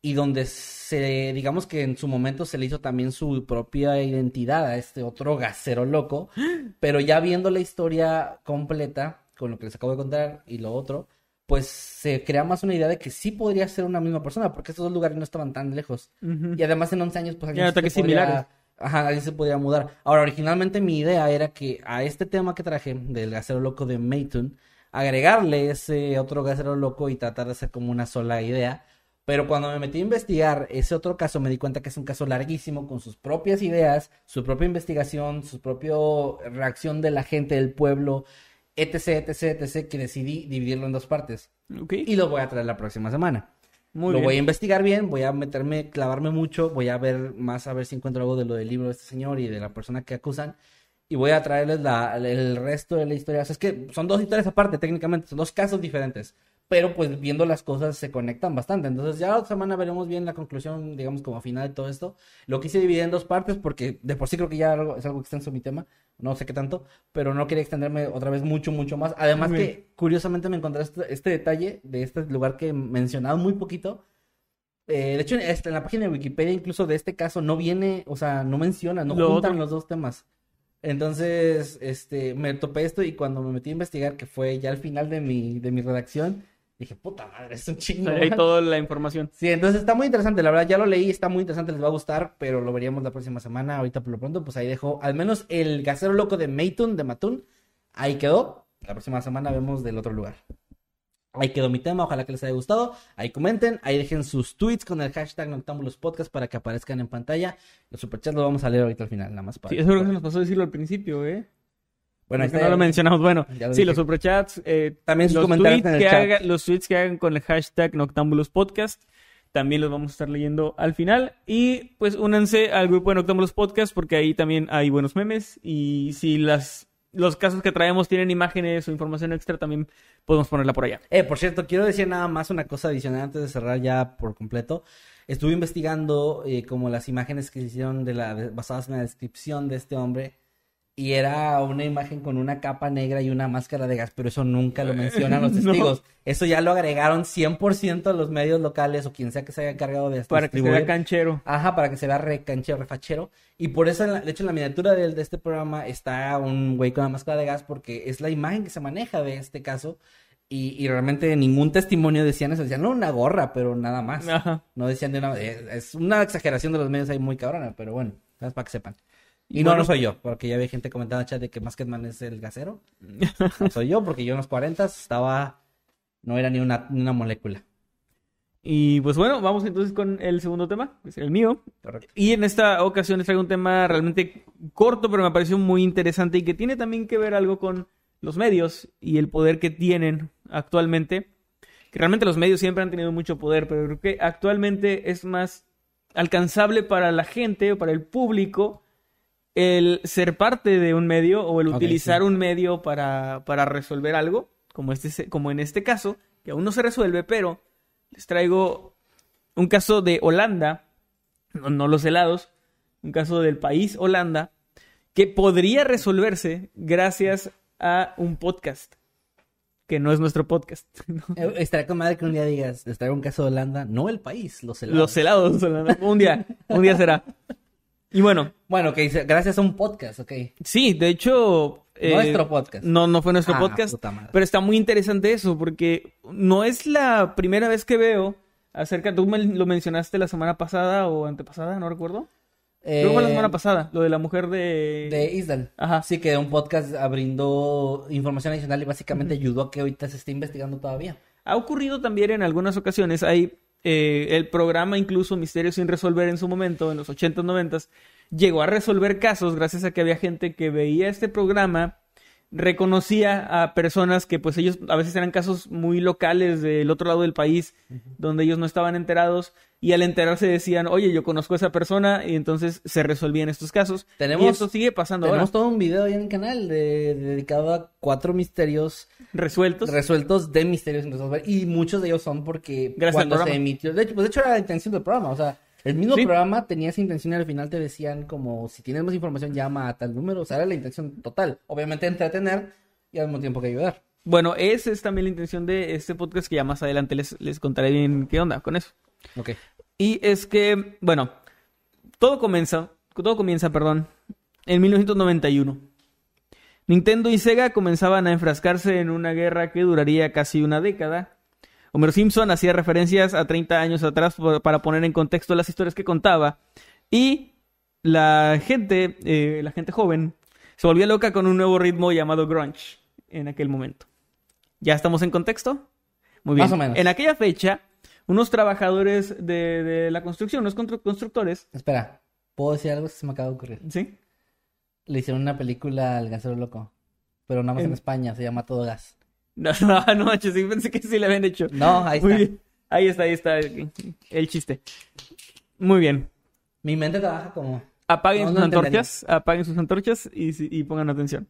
y donde se, digamos que en su momento se le hizo también su propia identidad a este otro gasero loco, pero ya viendo la historia completa, con lo que les acabo de contar y lo otro, pues se crea más una idea de que sí podría ser una misma persona, porque estos dos lugares no estaban tan lejos. Y además en 11 años, pues alguien, se, podría, ajá, alguien se podría mudar. Ahora, originalmente mi idea era que a este tema que traje, del gasero loco de Mayton, agregarle ese otro gasero loco y tratar de hacer como una sola idea. Pero cuando me metí a investigar ese otro caso, me di cuenta que es un caso larguísimo, con sus propias ideas, su propia investigación, su propia reacción de la gente del pueblo, etc, etc, etc, que decidí dividirlo en dos partes. Y lo voy a traer la próxima semana. Muy lo voy a investigar bien, voy a meterme, clavarme mucho, voy a ver más a ver si encuentro algo de lo del libro de este señor y de la persona que acusan. Y voy a traerles el resto de la historia. O sea, es que son dos historias aparte, técnicamente, son dos casos diferentes pero pues viendo las cosas se conectan bastante. Entonces ya la otra semana veremos bien la conclusión, digamos, como final de todo esto. Lo quise dividir en dos partes porque de por sí creo que ya es algo extenso mi tema, no sé qué tanto, pero no quería extenderme otra vez mucho, mucho más. Además que curiosamente me encontré este, este, detalle de este lugar que he mencionado muy poquito. Eh, de hecho, este, en la página de Wikipedia incluso de este caso no viene, o sea, no menciona, no juntan los dos temas. Entonces, este, me topé esto y cuando me metí a investigar, que fue ya al final de mi, de mi redacción, Dije, puta madre, es un chingo. Ahí toda la información. Sí, entonces está muy interesante. La verdad, ya lo leí, está muy interesante, les va a gustar, pero lo veríamos la próxima semana. Ahorita por lo pronto, pues ahí dejo al menos el gasero loco de Mayton, de Matun. Ahí quedó. La próxima semana vemos del otro lugar. Ahí quedó mi tema, ojalá que les haya gustado. Ahí comenten, ahí dejen sus tweets con el hashtag Noctámbulos Podcast para que aparezcan en pantalla. Los superchats los vamos a leer ahorita al final, nada más para. Sí, eso es lo que se nos pasó a decirlo al principio, ¿eh? Bueno, ahí no lo mencionamos. Bueno, sí, los superchats. Eh, también sus los tweets que Hagan, los tweets que hagan con el hashtag Noctambulos Podcast. También los vamos a estar leyendo al final. Y pues únanse al grupo de Noctambulos Podcast porque ahí también hay buenos memes. Y si las los casos que traemos tienen imágenes o información extra, también podemos ponerla por allá. Eh, por cierto, quiero decir nada más una cosa adicional antes de cerrar ya por completo. Estuve investigando eh, como las imágenes que se hicieron de la, basadas en la descripción de este hombre y era una imagen con una capa negra y una máscara de gas, pero eso nunca lo mencionan los testigos. Eso ya lo agregaron 100% a los medios locales o quien sea que se haya encargado de Para que se vea canchero. Ajá, para que se vea re canchero, refachero. Y por eso, de hecho, en la miniatura de, de este programa está un güey con una máscara de gas porque es la imagen que se maneja de este caso. Y, y, realmente ningún testimonio decían eso, decían, no, una gorra, pero nada más. Ajá. No decían de una... Es una exageración de los medios ahí muy cabrona, pero bueno, es para que sepan. Y no, no soy yo, porque ya había gente comentando en chat de que Masketman es el gasero. No soy yo, porque yo en los 40 estaba. No era ni una, ni una molécula. Y pues bueno, vamos entonces con el segundo tema, que es el mío. Y en esta ocasión les traigo un tema realmente corto, pero me pareció muy interesante y que tiene también que ver algo con los medios y el poder que tienen actualmente. Que realmente los medios siempre han tenido mucho poder, pero creo que actualmente es más alcanzable para la gente o para el público el ser parte de un medio o el utilizar un medio para, para resolver algo, como, este, como en este caso, que aún no se resuelve, pero les traigo un caso de Holanda, no, no los helados, un caso del país Holanda, que podría resolverse gracias a un podcast, que no es nuestro podcast. ¿no? Eh, Estaría con madre que un día digas, les traigo un caso de Holanda, no el país, los helados. Los helados, Holanda. un día, un día será. Y bueno, Bueno, que dice, gracias a un podcast, ok. sí, de hecho... eh, Nuestro podcast. No, no fue nuestro Ah, podcast. puta madre. Pero está muy interesante eso, porque no es la primera vez que veo acerca, tú me lo mencionaste la semana pasada o antepasada, no recuerdo. Creo que fue la Eh, semana pasada, lo de la mujer de... De Isdal. Ajá. Sí, que un podcast brindó información adicional y básicamente ayudó a que ahorita se esté investigando todavía. Ha ocurrido también en algunas ocasiones. Hay eh, el programa, incluso Misterios sin resolver en su momento, en los 80s, 90s, llegó a resolver casos gracias a que había gente que veía este programa, reconocía a personas que, pues, ellos a veces eran casos muy locales del otro lado del país, donde ellos no estaban enterados, y al enterarse decían, oye, yo conozco a esa persona, y entonces se resolvían estos casos. Tenemos- y esto sigue pasando Tenemos ahora. todo un video ahí en el canal de- dedicado a cuatro misterios Resueltos. resueltos de misterios sin resolver. Y muchos de ellos son porque Gracias cuando se emitió. De hecho, pues de hecho era la intención del programa. O sea, el mismo Sí. programa tenía esa intención y al final te decían como si tienes más información llama a tal número. O sea, era la intención total. Obviamente entretener y al mismo tiempo que ayudar. Bueno, esa es también la intención de este podcast que ya más adelante les, les contaré bien qué onda con eso. Ok. Y es que, bueno, todo comienza, todo comienza, perdón, en 1991. Nintendo y Sega comenzaban a enfrascarse en una guerra que duraría casi una década. Homer Simpson hacía referencias a 30 años atrás para poner en contexto las historias que contaba. Y la gente, eh, la gente joven, se volvía loca con un nuevo ritmo llamado grunge en aquel momento. ¿Ya estamos en contexto? Muy bien. Más o menos. En aquella fecha, unos trabajadores de, de la construcción, unos constru- constructores, Espera, ¿puedo decir algo que se me acaba de ocurrir? ¿sí? Le hicieron una película al Gasero Loco. Pero nada más en En- España, se llama Todo Gas. No, no, no, manches, sí, pensé que sí le habían hecho. No, ahí Muy está. bien. Ahí está, ahí está el, el chiste. Muy bien. Mi mente trabaja como. Apaguen No, sus no antorchas, apaguen sus antorchas y, y pongan atención.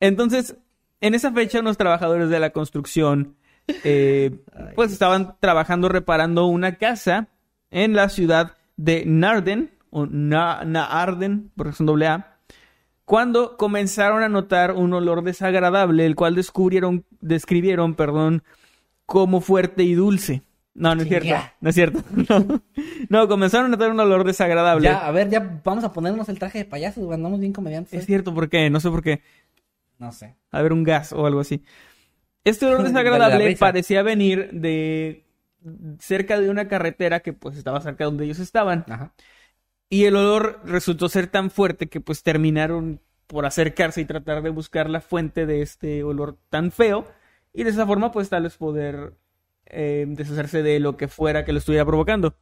Entonces, en esa fecha, unos trabajadores de la construcción, eh, pues estaban trabajando reparando una casa en la ciudad de Naarden, o Na- Naarden, porque es un doble A, cuando comenzaron a notar un olor desagradable, el cual descubrieron, describieron, perdón, como fuerte y dulce. No, no es cierto. No es cierto. No. No, comenzaron a notar un olor desagradable. Ya, a ver, ya vamos a ponernos el traje de payasos. Andamos bien comediantes. Es cierto, ¿por qué? No sé por qué. No sé. A ver, un gas o algo así. Este olor desagradable parecía venir de cerca de una carretera que pues estaba cerca de donde ellos estaban. Ajá. Y el olor resultó ser tan fuerte que pues terminaron por acercarse y tratar de buscar la fuente de este olor tan feo. Y de esa forma pues tal vez poder eh, deshacerse de lo que fuera que lo estuviera provocando.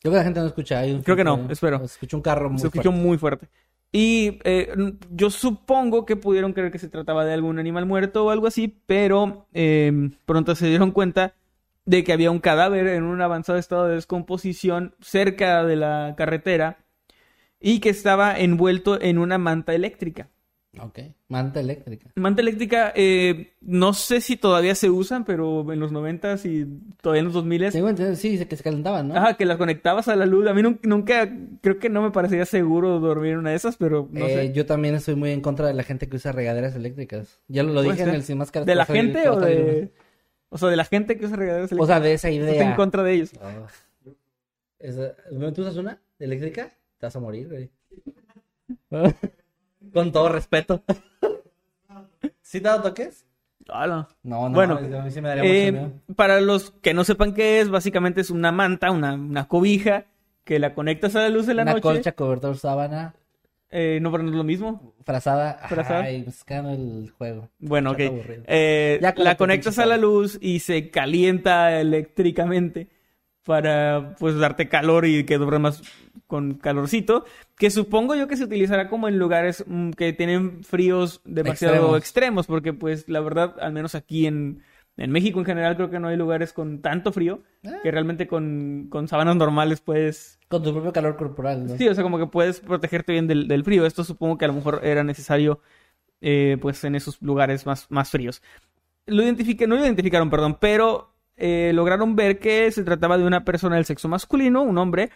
Creo que la gente no escucha. hay un Creo que no, espero. Se escucha un carro muy Se escuchó fuerte. muy fuerte. Y eh, yo supongo que pudieron creer que se trataba de algún animal muerto o algo así, pero eh, pronto se dieron cuenta de que había un cadáver en un avanzado estado de descomposición cerca de la carretera y que estaba envuelto en una manta eléctrica. Ok. Manta eléctrica. Manta eléctrica, eh, no sé si todavía se usan, pero en los noventas y todavía en los 2000 Tengo entendido, sí, que se calentaban, ¿no? Ajá, que las conectabas a la luz. A mí nun- nunca, creo que no me parecería seguro dormir en una de esas, pero no Eh, sé. Yo también estoy muy en contra de la gente que usa regaderas eléctricas. Ya lo, dije en el Sin Máscaras. ¿De la gente o de...? O sea, de la gente que usa regaderas O sea, de esa Estoy idea. en contra de ellos. Ah. Esa- ¿Tú usas una eléctrica? Te vas a morir, güey. Con todo respeto. ¿Sí te ha dado toques? Ah, no. No, no. Bueno, a mí sí me daría Eh, mucho miedo. para los que no sepan qué es, básicamente es una manta, una, una cobija, que la conectas a la luz de la Una noche. colcha, cobertor, sábana, Eh, no, pero no es lo mismo. frazada. Frazada. Ay, buscando el juego. Bueno, ok. Chato aburrido. Eh, Ya la la conectas a la luz y se calienta eléctricamente para pues darte calor y que dure más con calorcito, que supongo yo que se utilizará como en lugares mm, que tienen fríos demasiado Extremos. extremos, porque pues la verdad, al menos aquí en, en México en general creo que no hay lugares con tanto frío, Ah. que realmente con, con sábanas normales puedes Con tu propio calor corporal, ¿no? Sí, o sea, como que puedes protegerte bien del, del frío. Esto supongo que a lo mejor era necesario, eh, pues, en esos lugares más, más fríos. Lo no lo identificaron, perdón, pero eh, lograron ver que se trataba de una persona del sexo masculino, un hombre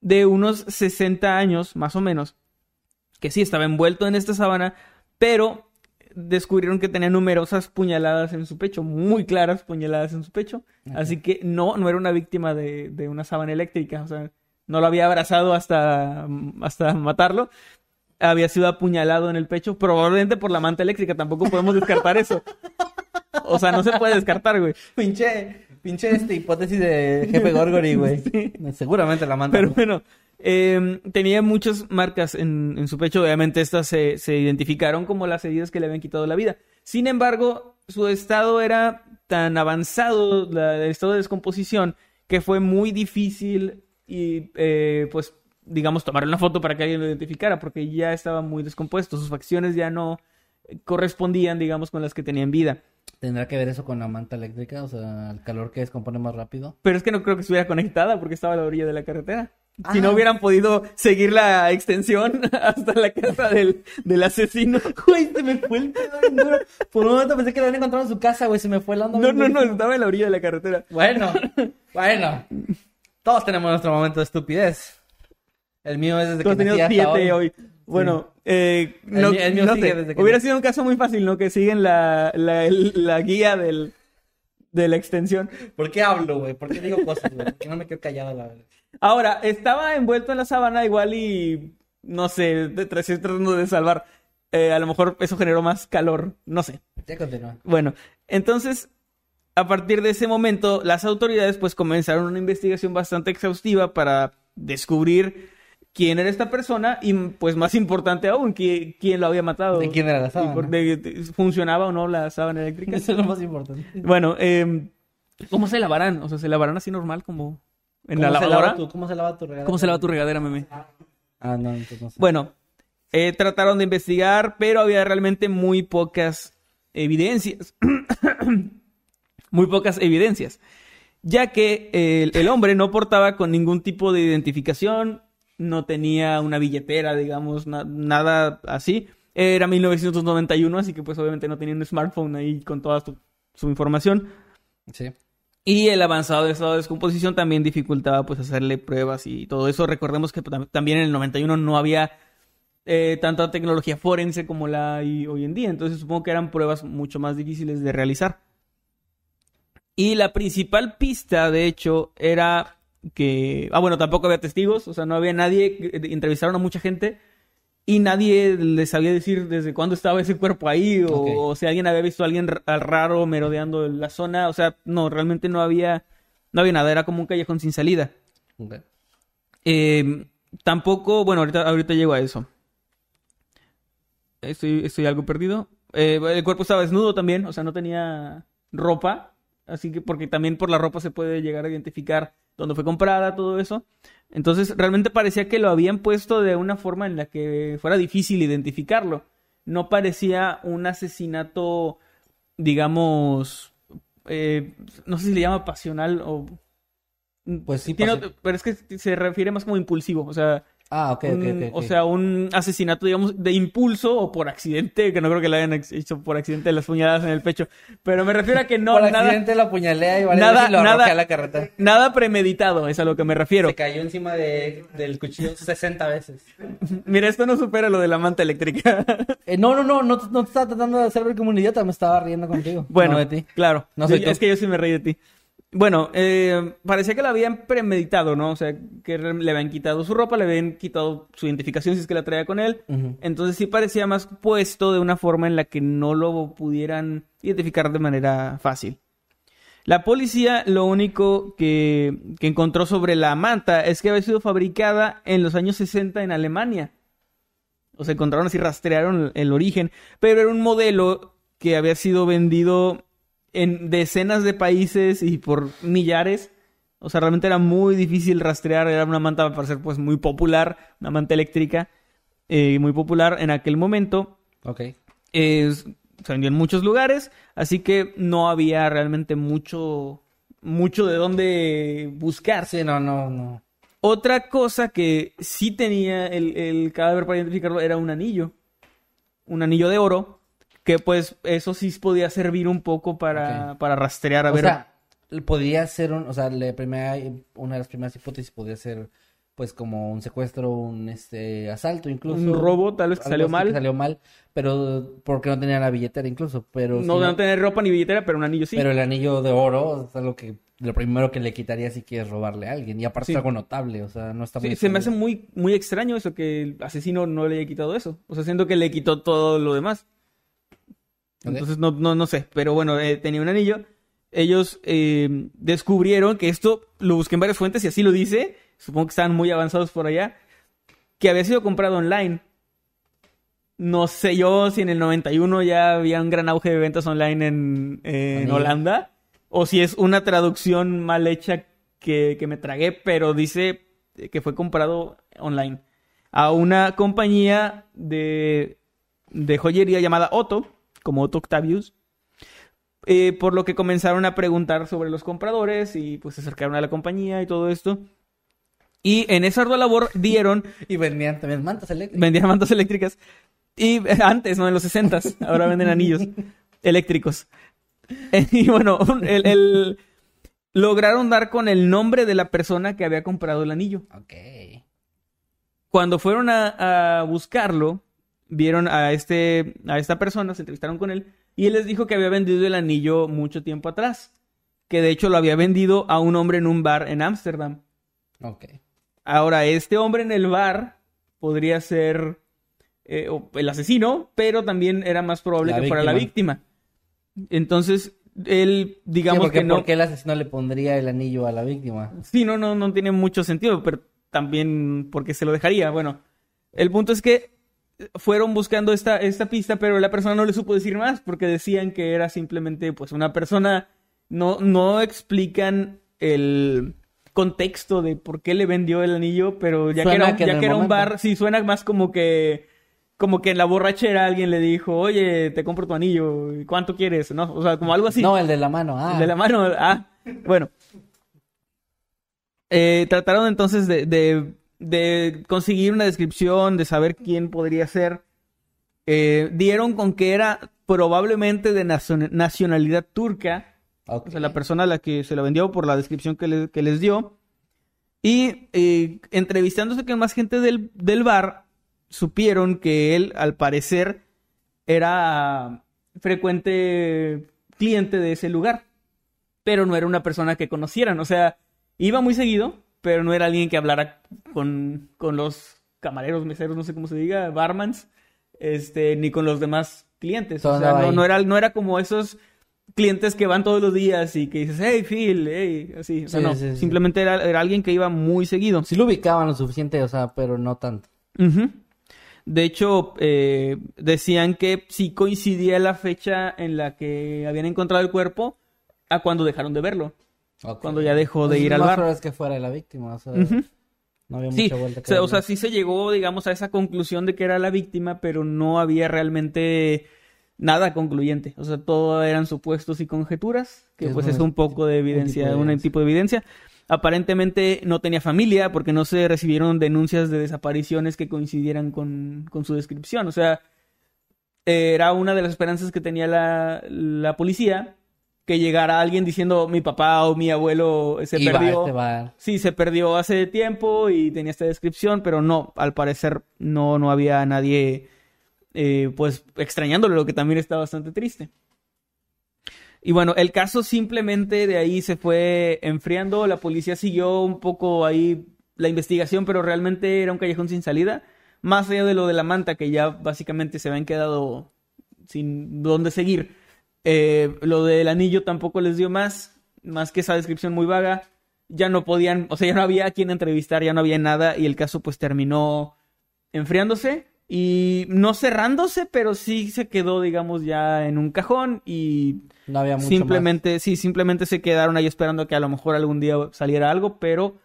de unos 60 años, más o menos, que sí estaba envuelto en esta sábana, pero descubrieron que tenía numerosas puñaladas en su pecho, muy claras puñaladas en su pecho. Así que no, no era una víctima de, de, una sábana eléctrica, o sea, no lo había abrazado hasta, hasta matarlo. Había sido apuñalado en el pecho, probablemente por la manta eléctrica, tampoco podemos descartar eso. O sea, no se puede descartar, güey. Pinche, pinche este hipótesis de jefe Gorgory, güey. Seguramente la manta. Pero bueno, eh, tenía muchas marcas en, en, su pecho. Obviamente estas se, se identificaron como las heridas que le habían quitado la vida. Sin embargo, su estado era tan avanzado, la, el estado de descomposición, que fue muy difícil y eh, pues digamos tomar una foto para que alguien lo identificara porque ya estaba muy descompuesto, sus facciones ya no correspondían digamos con las que tenían vida. ¿Tendrá que ver eso con la manta eléctrica? O sea, el calor que descompone más rápido. Pero es que no creo que estuviera conectada porque estaba a la orilla de la carretera. Ah. Si no hubieran podido seguir la extensión hasta la casa del, del asesino. Güey, se me fue el pedo Por un momento pensé que lo habían encontrado en su casa, güey. Se me fue el onda. No, no, no, estaba en la orilla de la carretera. Bueno, bueno. Todos tenemos nuestro momento de estupidez. El mío es desde Tú que nací hasta siete hoy. hoy. Bueno, eh, no, mío- el mío no sigue sé. desde que Hubiera nací. sido un caso muy fácil, ¿no? Que siguen la, la, el- la guía del, de la extensión. ¿Por qué hablo, güey? ¿Por qué digo cosas, güey? ¿Por qué no me quedo callado, la verdad? Ahora, estaba envuelto en la sábana igual y no sé, tratando de salvar. Eh, a lo mejor eso generó más calor, no sé. Ya continúa. Bueno, entonces, a partir de ese momento, las autoridades pues comenzaron una investigación bastante exhaustiva para descubrir quién era esta persona y pues más importante aún, quién, quién lo había matado. ¿De quién era la sábana? por- de- de- ¿Funcionaba o no la sábana eléctrica? Eso es lo más importante. bueno, eh, ¿cómo se lavarán? O sea, ¿se lavarán así normal como en la ¿Cómo se lavadora? lava tu- ¿Cómo se lava tu regadera? ¿Cómo se lava tu regadera, meme? Ah, no, entonces no sé. Bueno, eh, trataron de investigar, pero había realmente muy pocas evidencias. muy pocas evidencias. Ya que el, el hombre no portaba con ningún tipo de identificación, no tenía una billetera, digamos, na- nada así. Era 1991, así que pues obviamente no tenía un smartphone ahí con toda su, su información. Sí. Y el avanzado estado de descomposición también dificultaba pues hacerle pruebas y todo eso. Recordemos que tam- también en el 91 no había eh, tanta tecnología forense como la hay hoy en día. Entonces supongo que eran pruebas mucho más difíciles de realizar. Y la principal pista, de hecho, era que... Ah, bueno, tampoco había testigos, o sea, no había nadie, que- entrevistaron a mucha gente y nadie les sabía decir desde cuándo estaba ese cuerpo ahí o, si alguien había visto a alguien raro merodeando en la zona. O sea, no, realmente no había, no había nada, era como un callejón sin salida. Ok. Eh, tampoco, bueno, ahorita, ahorita llego a eso. Estoy, estoy algo perdido. Eh, el cuerpo estaba desnudo también, o sea, no tenía ropa. Así que, porque también por la ropa se puede llegar a identificar dónde fue comprada, todo eso. Entonces, realmente parecía que lo habían puesto de una forma en la que fuera difícil identificarlo. No parecía un asesinato, digamos, eh, no sé si le llama pasional o... Pues sí, Tiene pasio- otro- pero es que se refiere más como impulsivo, o sea, Ah, ok, ok, un- ok. o ok. sea, un asesinato, digamos, de impulso o por accidente, que no creo que le hayan hecho por accidente las puñaladas en el pecho, pero me refiero a que no, Por nada, accidente lo apuñalé y varias nada- veces lo nada- a la carretera. nada premeditado, es a lo que me refiero. Se cayó encima de, del cuchillo 60 veces. Mira, esto no supera lo de la manta eléctrica. Eh, no, no, no, no, te- no te estaba tratando de hacer ver como un idiota, me estaba riendo contigo. Bueno, no de ti. claro. No soy Yo- tú. es que yo sí me reí de ti. Bueno, eh, parecía que lo habían premeditado, ¿no? O sea, que le habían quitado su ropa, le habían quitado su identificación si es que la traía con él. Entonces sí parecía más puesto de una forma en la que no lo pudieran identificar de manera fácil. La policía lo único que, que encontró sobre la manta es que había sido fabricada en los años 60 en Alemania. O sea, encontraron así, rastrearon el origen, pero era un modelo que había sido vendido en decenas de países y por millares. O sea, realmente era muy difícil rastrear, era una manta, para ser pues muy popular, una manta eléctrica eh, muy popular en aquel momento. Ok. Es- se vendió en muchos lugares, así que no había realmente mucho, mucho de dónde buscar. Sí, no, no, no. Otra cosa que sí tenía el, el cadáver para identificarlo era un anillo. Un anillo de oro. Que pues eso sí podía servir un poco para, para rastrear a o ver. sea, podría ser un, o sea, la primera, una de las primeras hipótesis podría ser pues como un secuestro, un este asalto incluso. Un robo, tal vez que salió mal. salió mal, pero porque no tenía la billetera incluso, pero... No, no tener ropa ni billetera, pero un anillo sí. Pero el anillo de oro es algo que lo primero que le quitaría si quieres robarle a alguien. Y aparte es algo notable, o sea, no está muy... Sí, se me hace muy, muy extraño eso, que el asesino no le haya quitado eso. O sea, siento que le quitó todo lo demás. Entonces, no, no, no sé, pero bueno, eh, tenía un anillo. Ellos eh, descubrieron que esto, lo busqué en varias fuentes y así lo dice, supongo que están muy avanzados por allá, que había sido comprado online. No sé yo si en el 91 ya había un gran auge de ventas online en, Holanda, o si es una traducción mal hecha que, me tragué, pero dice que fue comprado online a una compañía de, de joyería llamada Otto, como Otto Octavius, eh, por lo que comenzaron a preguntar sobre los compradores y pues se acercaron a la compañía y todo esto. Y en esa ardua labor dieron... Y vendían también mantas eléctricas. Vendían mantas eléctricas. Y antes, ¿no? En los 60 ahora venden anillos eléctricos. Y bueno, el, lograron dar con el nombre de la persona que había comprado el anillo. Ok. Cuando fueron a, a buscarlo, vieron a, este, a esta persona, se entrevistaron con él, y él les dijo que había vendido el anillo mucho tiempo atrás. Que de hecho lo había vendido a un hombre en un bar en Ámsterdam. Ok. Ahora, este hombre en el bar podría ser eh, el asesino, pero también era más probable que fuera la víctima. Entonces, él, digamos que no. ¿Por qué el asesino le pondría el anillo a la víctima? Sí, no, no, no tiene mucho sentido, pero también porque se lo dejaría. Bueno, el punto es que fueron buscando esta, esta pista, pero la persona no le supo decir más porque decían que era simplemente pues una persona. No, no explican el contexto de por qué le vendió el anillo, pero ya que era, ya que era un bar, sí suena más como que como que en la borrachera alguien le dijo, oye, te compro tu anillo, ¿cuánto quieres? ¿No? O sea, como algo así. No, el de la mano, ah. El de la mano, ah. Bueno. Eh, trataron entonces de, de, de, conseguir una descripción, de saber quién podría ser. Eh, dieron con que era probablemente de nacionalidad turca o sea, la persona a la que se lo vendió por la descripción que, les dio. Y eh, entrevistándose con más gente del, bar, supieron que él, al parecer, era frecuente cliente de ese lugar. Pero no era una persona que conocieran. O sea, iba muy seguido, pero no era alguien que hablara con, con los camareros, meseros, no sé cómo se diga, barmans, este, ni con los demás clientes. o sea, no, no, era, no era como esos clientes que van todos los días y que dices, hey, Phil, hey, así. O sea, no, simplemente era, era, alguien que iba muy seguido. Sí lo ubicaban lo suficiente, o sea, pero no tanto. De hecho, eh, decían que sí coincidía la fecha en la que habían encontrado el cuerpo a cuando dejaron de verlo. Cuando ya dejó de ir al bar. es que fuera la víctima, o sea, no había mucha vuelta. Que o sea, sí se llegó, digamos, a esa conclusión de que era la víctima, pero no había realmente nada concluyente. O sea, todo eran supuestos y conjeturas, que pues es un poco de evidencia, un tipo de evidencia. Aparentemente no tenía familia porque no se recibieron denuncias de desapariciones que coincidieran con, su descripción. O sea, era una de las esperanzas que tenía la, la policía que llegara alguien diciendo mi papá o mi abuelo se perdió. Este sí, se perdió hace tiempo y tenía esta descripción, pero no, al parecer no, no había nadie eh, pues extrañándolo, lo que también está bastante triste. Y bueno, el caso simplemente de ahí se fue enfriando, la policía siguió un poco ahí la investigación, pero realmente era un callejón sin salida, más allá de lo de la manta, que ya básicamente se habían quedado sin dónde seguir. Eh, lo del anillo tampoco les dio más, más que esa descripción muy vaga. Ya no podían, o sea, ya no había a quien entrevistar, ya no había nada y el caso pues terminó enfriándose y no cerrándose, pero sí se quedó, digamos, ya en un cajón y no había mucho simplemente, sí, simplemente se quedaron ahí esperando que a lo mejor algún día saliera algo, pero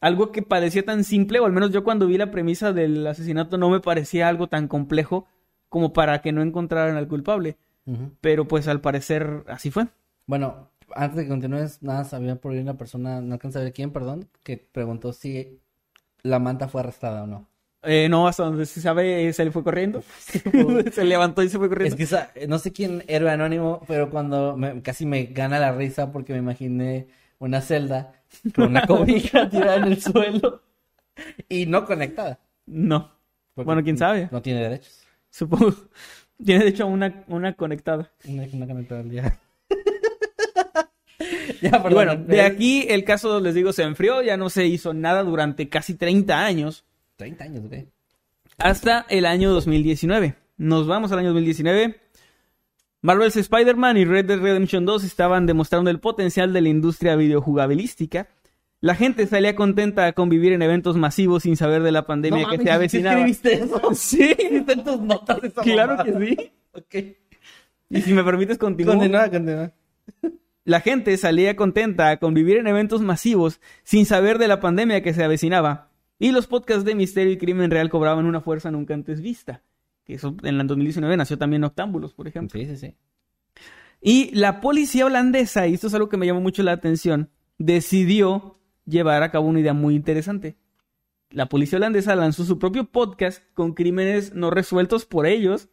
algo que parecía tan simple, o al menos yo cuando vi la premisa del asesinato no me parecía algo tan complejo como para que no encontraran al culpable. Pero pues al parecer así fue. Bueno, antes de que continúes, nada, sabía por ahí una persona, no alcanza a ver quién, perdón, que preguntó si la manta fue arrestada o no. Eh, no, hasta donde se sabe, se le fue corriendo. se levantó y se fue corriendo. Es que esa- no sé quién héroe anónimo, pero cuando me- casi me gana la risa porque me imaginé una celda con una cobija tirada en el suelo y no conectada. No, porque Bueno, quién sabe. No tiene derechos. supongo. Tiene de hecho una, una conectada. Una, una conectada al día. ya, Y perdón. bueno, de aquí el caso, les digo, se enfrió, ya no se hizo nada durante casi 30 años, 30 años, güey. hasta el año 2019. Nos vamos al año 2019. Marvel's Spider-Man y Red Dead Redemption 2 estaban demostrando el potencial de la industria videojugabilística. La gente salía contenta a convivir en eventos masivos sin saber de la pandemia No que se ¿sí avecinaba. escribiste eso? Sí, ¿Escribiste en tus notas esa claro mamada? que sí. Ok. Y si me permites continuar. Continúa, continúa. La gente salía contenta a convivir en eventos masivos sin saber de la pandemia que se avecinaba. Y los podcasts de misterio y crimen real cobraban una fuerza nunca antes vista. Que eso en el 2019 nació también Octámbulos, por ejemplo. Sí, sí, sí. Y la policía holandesa, y esto es algo que me llamó mucho la atención, decidió llevar a cabo una idea muy interesante. La policía holandesa lanzó su propio podcast con crímenes no resueltos por ellos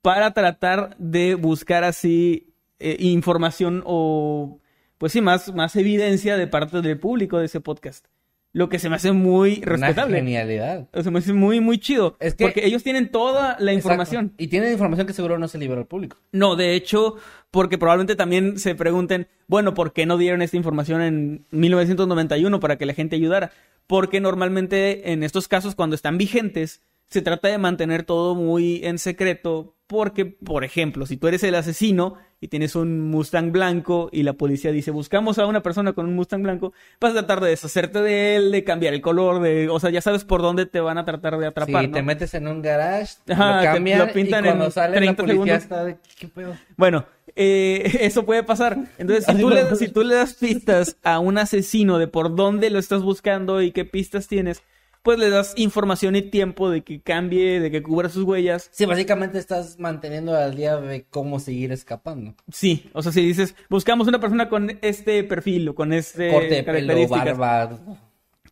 para tratar de buscar así eh, información o, pues sí, más, más evidencia de parte del público de ese podcast. Lo que se me hace muy Una respetable. genialidad. Se me hace muy, muy chido. Es que- porque ellos tienen toda la información. Exacto. Y tienen información que seguro no se liberó al público. No, de hecho, porque probablemente también se pregunten, bueno, ¿por qué no dieron esta información en 1991 para que la gente ayudara? Porque normalmente en estos casos, cuando están vigentes, se trata de mantener todo muy en secreto, porque, por ejemplo, si tú eres el asesino y tienes un Mustang blanco y la policía dice, buscamos a una persona con un Mustang blanco, vas a tratar de deshacerte de él, de cambiar el color, de, o sea, ya sabes por dónde te van a tratar de atrapar, si ¿no? te metes en un garage, Ajá, lo te- cambian lo pintan y cuando en sale la 30 policía segundos. está de... ¿Qué pedo? Bueno, eh, eso puede pasar. Entonces, si tú, le, si tú le das pistas a un asesino de por dónde lo estás buscando y qué pistas tienes, pues le das información y tiempo de que cambie, de que cubra sus huellas. Sí, básicamente estás manteniendo al día de cómo seguir escapando. Sí, o sea, si dices, buscamos una persona con este perfil o con este Corte de pelo, barba.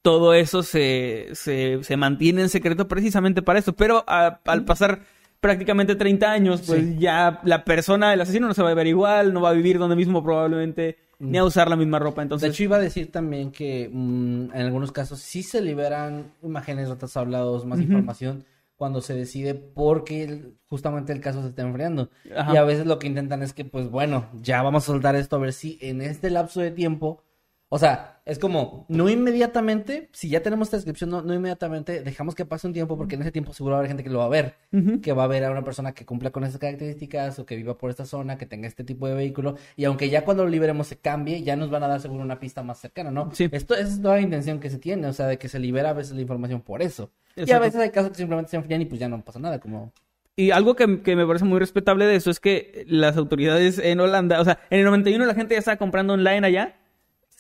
todo eso se, se, se mantiene en secreto precisamente para eso. Pero a- al pasar prácticamente 30 años, pues Sí. ya la persona, el asesino no se va a ver igual, no va a vivir donde mismo probablemente, ni a usar la misma ropa. De Entonces, hecho, iba a decir también que mm, en algunos casos sí se liberan imágenes, datos hablados, más información cuando se decide porque justamente el caso se está enfriando. Ajá. Y a veces lo que intentan es que, pues bueno, ya vamos a soltar esto a ver si en este lapso de tiempo, o sea, es como, no inmediatamente, si ya tenemos esta descripción, no, no inmediatamente, dejamos que pase un tiempo porque en ese tiempo seguro va a haber gente que lo va a ver que va a ver a una persona que cumpla con esas características o que viva por esta zona, que tenga este tipo de vehículo, y aunque ya cuando lo liberemos se cambie, ya nos van a dar seguro una pista más cercana, ¿no? Sí. Esto esa es toda la intención que se tiene, o sea, de que se libera a veces la información por eso. Y a veces hay casos que simplemente se enfrían y pues ya no pasa nada, como... Y algo que, que me parece muy respetable de eso es que las autoridades en Holanda, o sea, en el 91 la gente ya estaba comprando online allá.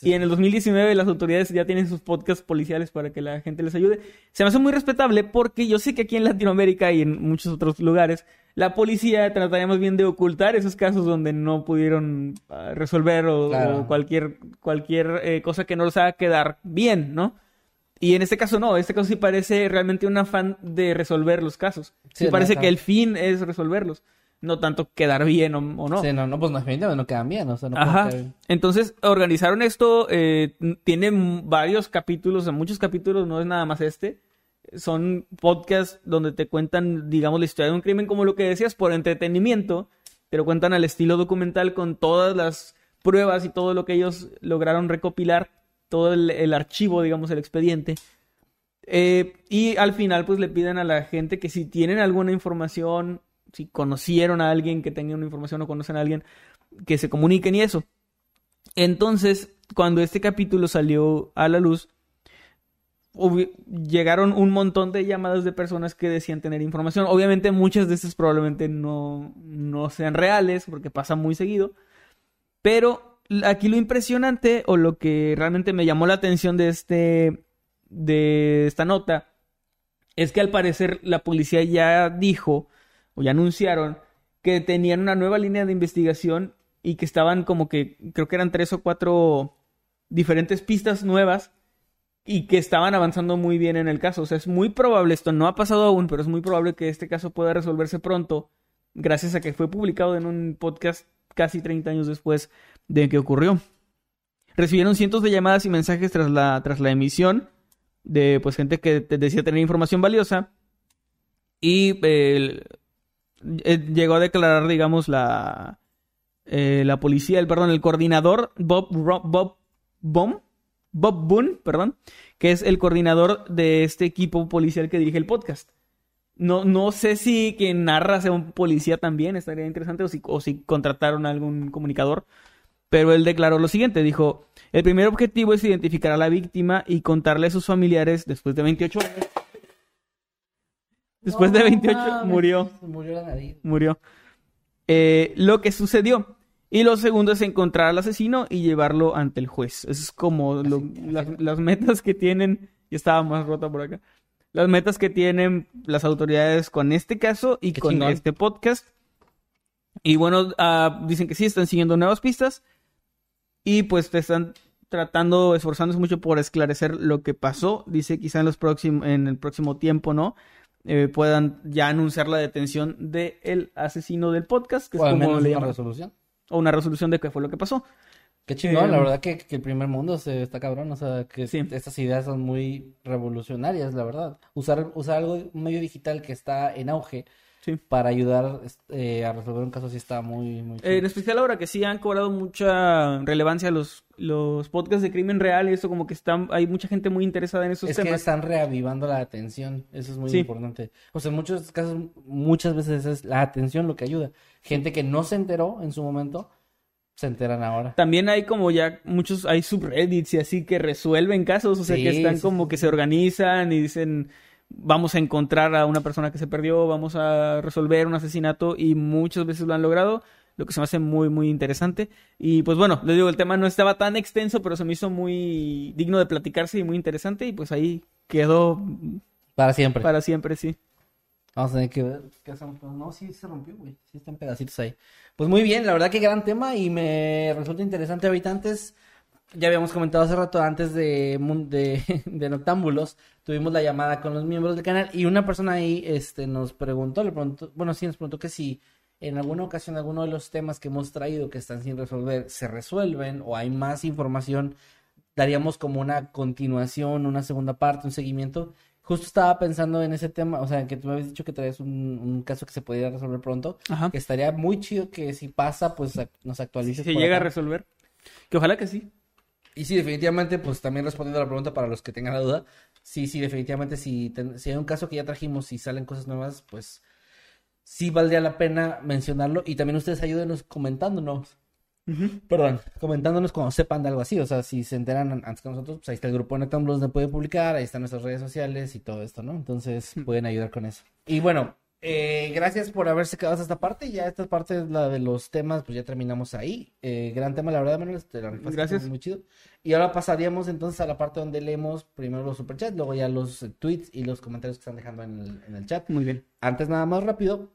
Y en el 2019 las autoridades ya tienen sus podcasts policiales para que la gente les ayude. Se me hace muy respetable porque yo sé que aquí en Latinoamérica y en muchos otros lugares la policía trataría más bien de ocultar esos casos donde no pudieron ah, resolver o, Claro. o cualquier, cualquier eh, cosa que no los haga quedar bien, ¿no? Y en este caso no, este caso sí parece realmente un afán de resolver los casos. Sí, Sí, parece que el fin es resolverlos, no tanto quedar bien o, o no. Sí, no, no, pues no, no quedan bien, o sea, no Ajá. quedar bien. Entonces organizaron esto, eh, tiene varios capítulos, muchos capítulos, no es nada más este. Son podcasts donde te cuentan, digamos, la historia de un crimen, como lo que decías, por entretenimiento. Te lo cuentan al estilo documental con todas las pruebas y todo lo que ellos lograron recopilar, todo el, el archivo, digamos, el expediente. Eh, y al final, pues le piden a la gente que si tienen alguna información, si conocieron a alguien que tenga una información o conocen a alguien, que se comuniquen y eso. Entonces, cuando este capítulo salió a la luz, llegaron un montón de llamadas de personas que decían tener información. Obviamente muchas de estas probablemente no, no sean reales porque pasa muy seguido. Pero aquí lo impresionante o lo que realmente me llamó la atención de este de esta nota es que al parecer la policía ya dijo o ya anunciaron que tenían una nueva línea de investigación y que estaban como que creo que eran tres o cuatro diferentes pistas nuevas y que estaban avanzando muy bien en el caso. O sea, es muy probable, esto no ha pasado aún, pero es muy probable que este caso pueda resolverse pronto, gracias a que fue publicado en un podcast casi 30 años después de que ocurrió. Recibieron cientos de llamadas y mensajes tras la, tras la emisión de pues gente que decía tener información valiosa y eh, llegó a declarar, digamos, la, eh, la policía, el perdón, el coordinador Bob, Bob, Bob, Bob Boone, perdón, que es el coordinador de este equipo policial que dirige el podcast. No, no sé si quien narra sea un policía también, estaría interesante, o si, o si contrataron a algún comunicador. Pero él declaró lo siguiente, dijo, el primer objetivo es identificar a la víctima y contarle a sus familiares después de 28 años. Después de 28 murió. Murió la nariz. Murió. Eh, lo que sucedió. Y lo segundo es encontrar al asesino y llevarlo ante el juez. Eso es como las, metas que tienen. Y estaba más rota por acá. Las metas que tienen las autoridades con este caso y con este podcast. Y bueno, ah, dicen que sí, están siguiendo nuevas pistas. Y pues te están tratando, esforzándose mucho por esclarecer lo que pasó. Dice quizá en, los próximos, en el próximo tiempo, ¿no? Eh, puedan ya anunciar la detención del asesino del podcast. Que o es como le una resolución. O una resolución de qué fue lo que pasó. Qué chingón, la eh, verdad que, el primer mundo se está cabrón, o sea, que estas ideas son muy revolucionarias, la verdad. Usar, usar algo, un medio digital que está en auge para ayudar eh, a resolver un caso así está muy, muy En especial ahora que sí han cobrado mucha relevancia los, los podcasts de crimen real y eso como que están, hay mucha gente muy interesada en esos es temas. que están reavivando la atención, eso es muy importante. O sea, en muchos casos, muchas veces es la atención lo que ayuda. Gente que no se enteró en su momento, se enteran ahora. También hay como ya muchos, hay subreddits y así que resuelven casos, o sea, que están como que se organizan y dicen vamos a encontrar a una persona que se perdió, vamos a resolver un asesinato y muchas veces lo han logrado, lo que se me hace muy, muy interesante. Y pues bueno, les digo, el tema no estaba tan extenso, pero se me hizo muy digno de platicarse y muy interesante y pues ahí quedó... Para siempre. Para siempre, sí. Vamos a tener que ver qué hacemos. No, sí se rompió, güey. Sí están pedacitos ahí. Pues muy bien, la verdad que gran tema y me resulta interesante habitantes ya habíamos comentado hace rato antes de, de, de, Noctámbulos, tuvimos la llamada con los miembros del canal y una persona ahí este, nos preguntó, le preguntó, bueno, sí nos preguntó que si en alguna ocasión alguno de los temas que hemos traído que están sin resolver se resuelven o hay más información, daríamos como una continuación, una segunda parte, un seguimiento. Justo estaba pensando en ese tema, o sea, que tú me habías dicho que traes un, un caso que se podría resolver pronto, que estaría muy chido que si pasa, pues nos actualices. Si llega a resolver, que ojalá que sí. Y sí, definitivamente, pues también respondiendo a la pregunta para los que tengan la duda, sí, sí, definitivamente, si, si hay un caso que ya trajimos y salen cosas nuevas, pues sí valdría la pena mencionarlo y también ustedes ayúdenos comentándonos. Perdón, comentándonos cuando sepan de algo así, o sea, si se enteran antes que nosotros, pues ahí está el grupo de donde puede publicar, ahí están nuestras redes sociales y todo esto, ¿no? Entonces pueden ayudar con eso. Y bueno, eh, gracias por haberse quedado hasta esta parte. Ya esta parte es la de los temas, pues ya terminamos ahí. Eh, gran tema, la verdad, Manuel. Este, gracias. Muy chido. Y ahora pasaríamos entonces a la parte donde leemos primero los superchats, luego ya los tweets y los comentarios que están dejando en el, chat. Muy bien. Antes, nada más rápido,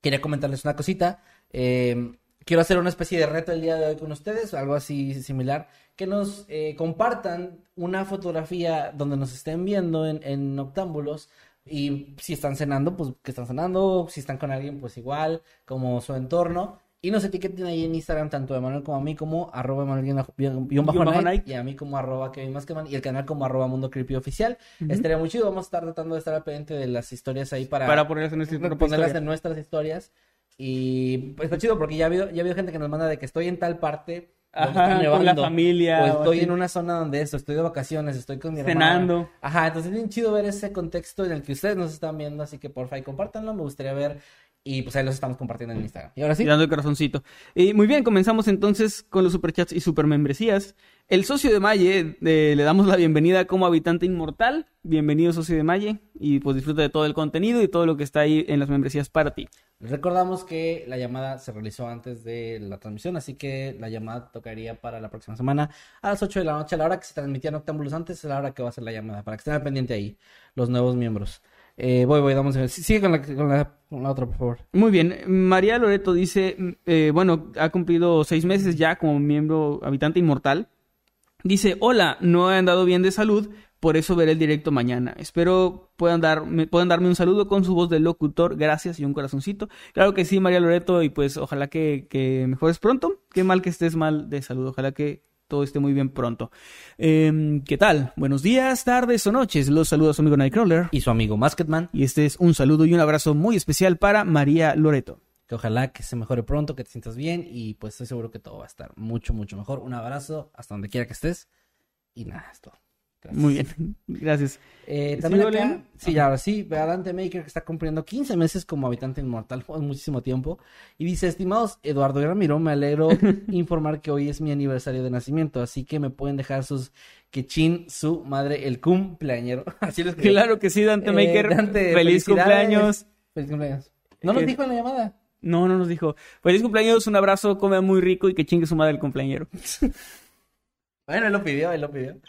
quería comentarles una cosita. Eh, quiero hacer una especie de reto el día de hoy con ustedes, algo así similar, que nos compartan una fotografía donde nos estén viendo en, en Octámbulos y si están cenando, pues que están cenando. Si están con alguien, pues igual, como su entorno. Y nos etiqueten ahí en Instagram, tanto de Manuel como a mí, como arroba Manuel y a mí como arroba Kevin y el canal como arroba Mundo Creepy Oficial. Estaría muy chido, vamos a estar tratando de estar al pendiente de las historias ahí para, para ponerlas en, ponerlas en nuestras historias. Y pues está chido porque ya ha habido, ya ha habido gente que nos manda de que estoy en tal parte Ajá, con la familia. O estoy en una zona donde eso, estoy de vacaciones, estoy con mi Cenando. Ajá, entonces es bien chido ver ese contexto en el que ustedes nos están viendo, así que por favor compártanlo, me gustaría ver. Y pues ahí los estamos compartiendo en Instagram. Y ahora sí. Y dando el corazoncito. Y muy bien, comenzamos entonces con los superchats y supermembresías. El socio de Maye, eh, le damos la bienvenida como habitante inmortal. Bienvenido, socio de Maye. Y pues disfruta de todo el contenido y todo lo que está ahí en las membresías para ti. Recordamos que la llamada se realizó antes de la transmisión, así que la llamada tocaría para la próxima semana a las 8 de la noche, a la hora que se transmitía Noctámbulos antes, a la hora que va a ser la llamada, para que estén al pendiente ahí los nuevos miembros. Eh, voy, voy, vamos a ver. Sigue con la, con la, otra, por favor. Muy bien. María Loreto dice, eh, bueno, ha cumplido seis meses ya como miembro habitante inmortal. Dice, hola, no he andado bien de salud, por eso veré el directo mañana. Espero puedan, dar, puedan darme un saludo con su voz de locutor. Gracias y un corazoncito. Claro que sí, María Loreto, y pues ojalá que mejores pronto. Qué mal que estés mal de salud. Ojalá que todo esté muy bien pronto. Em, ¿Qué tal? Buenos días, tardes o noches. Los saludos a su amigo Nightcrawler. Y su amigo Masketman. Y este es un saludo y un abrazo muy especial para María Loreto. Que ojalá que se mejore pronto, que te sientas bien y pues estoy seguro que todo va a estar mucho, mucho mejor. Un abrazo hasta donde quiera que estés. Y nada, es todo. Muy bien, gracias. Eh, también acá, sí, ahora sí, Dante Maker que está cumpliendo 15 meses como habitante inmortal, fue muchísimo tiempo. Y dice, estimados Eduardo y Ramiro, me alegro informar que hoy es mi aniversario de nacimiento, así que me pueden dejar sus quechín, su madre, el cumpleañero. así lo Claro que sí, Dante Maker. Eh, feliz cumpleaños. Feliz cumpleaños. ¿No nos dijo en la llamada? No, no nos dijo. Feliz cumpleaños, un abrazo, come muy rico y que chingue su madre el cumpleañero. Bueno, él lo pidió, él lo pidió.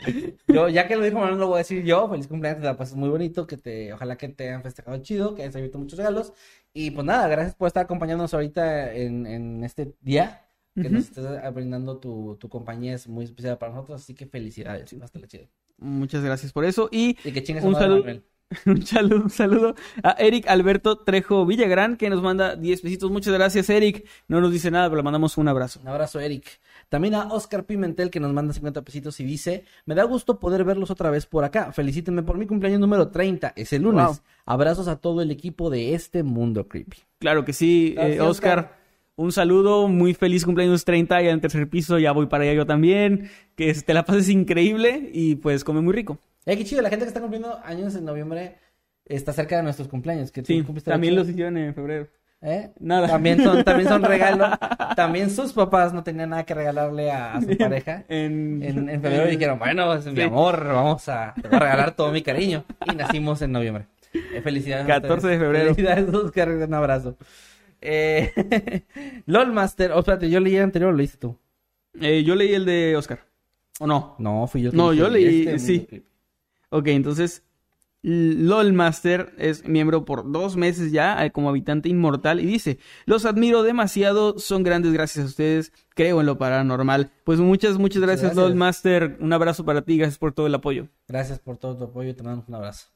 Yo, ya que lo dijo, no lo voy a decir yo. Feliz cumpleaños, te la muy bonito, que te, ojalá que te hayan festejado chido, que hayas abierto muchos regalos. Y pues nada, gracias por estar acompañándonos ahorita en, en este día, que nos estés brindando tu, tu, compañía, es muy especial para nosotros, así que felicidades, hasta la chido. Muchas gracias por eso. Y, y que un saludo. Un saludo, un saludo a Eric Alberto Trejo Villagrán, que nos manda 10 pesitos. Muchas gracias, Eric. No nos dice nada, pero le mandamos un abrazo. Un abrazo, Eric. También a Oscar Pimentel, que nos manda 50 pesitos y dice: Me da gusto poder verlos otra vez por acá. Felicítenme por mi cumpleaños número 30. Es el lunes. Abrazos a todo el equipo de este mundo creepy. Claro que sí, eh, Oscar. Un saludo, muy feliz cumpleaños 30 ya en tercer piso, ya voy para allá yo también. Que te la pases increíble y pues come muy rico. Eh, qué chido, la gente que está cumpliendo años en noviembre está cerca de nuestros cumpleaños. Que sí, también los hicieron en febrero. ¿Eh? Nada. También son, también son regalos. también sus papás no tenían nada que regalarle a, su pareja. En, en, febrero y dijeron, bueno, es mi amor, vamos a, regalar todo mi cariño. Y nacimos en noviembre. Eh, felicidades. 14 de febrero. Felicidades, Oscar. Un abrazo. Eh, LOL Master. Oh, espérate, yo leí el anterior o lo leíste tú. Eh, yo leí el de Oscar. ¿O no? No, fui yo. No, yo leí, este sí. Ok, entonces LOLmaster es miembro por dos meses ya eh, como habitante inmortal y dice, los admiro demasiado, son grandes gracias a ustedes, creo en lo paranormal. Pues muchas, muchas gracias, gracias. LOLmaster, un abrazo para ti, gracias por todo el apoyo. Gracias por todo tu apoyo, te mando un abrazo.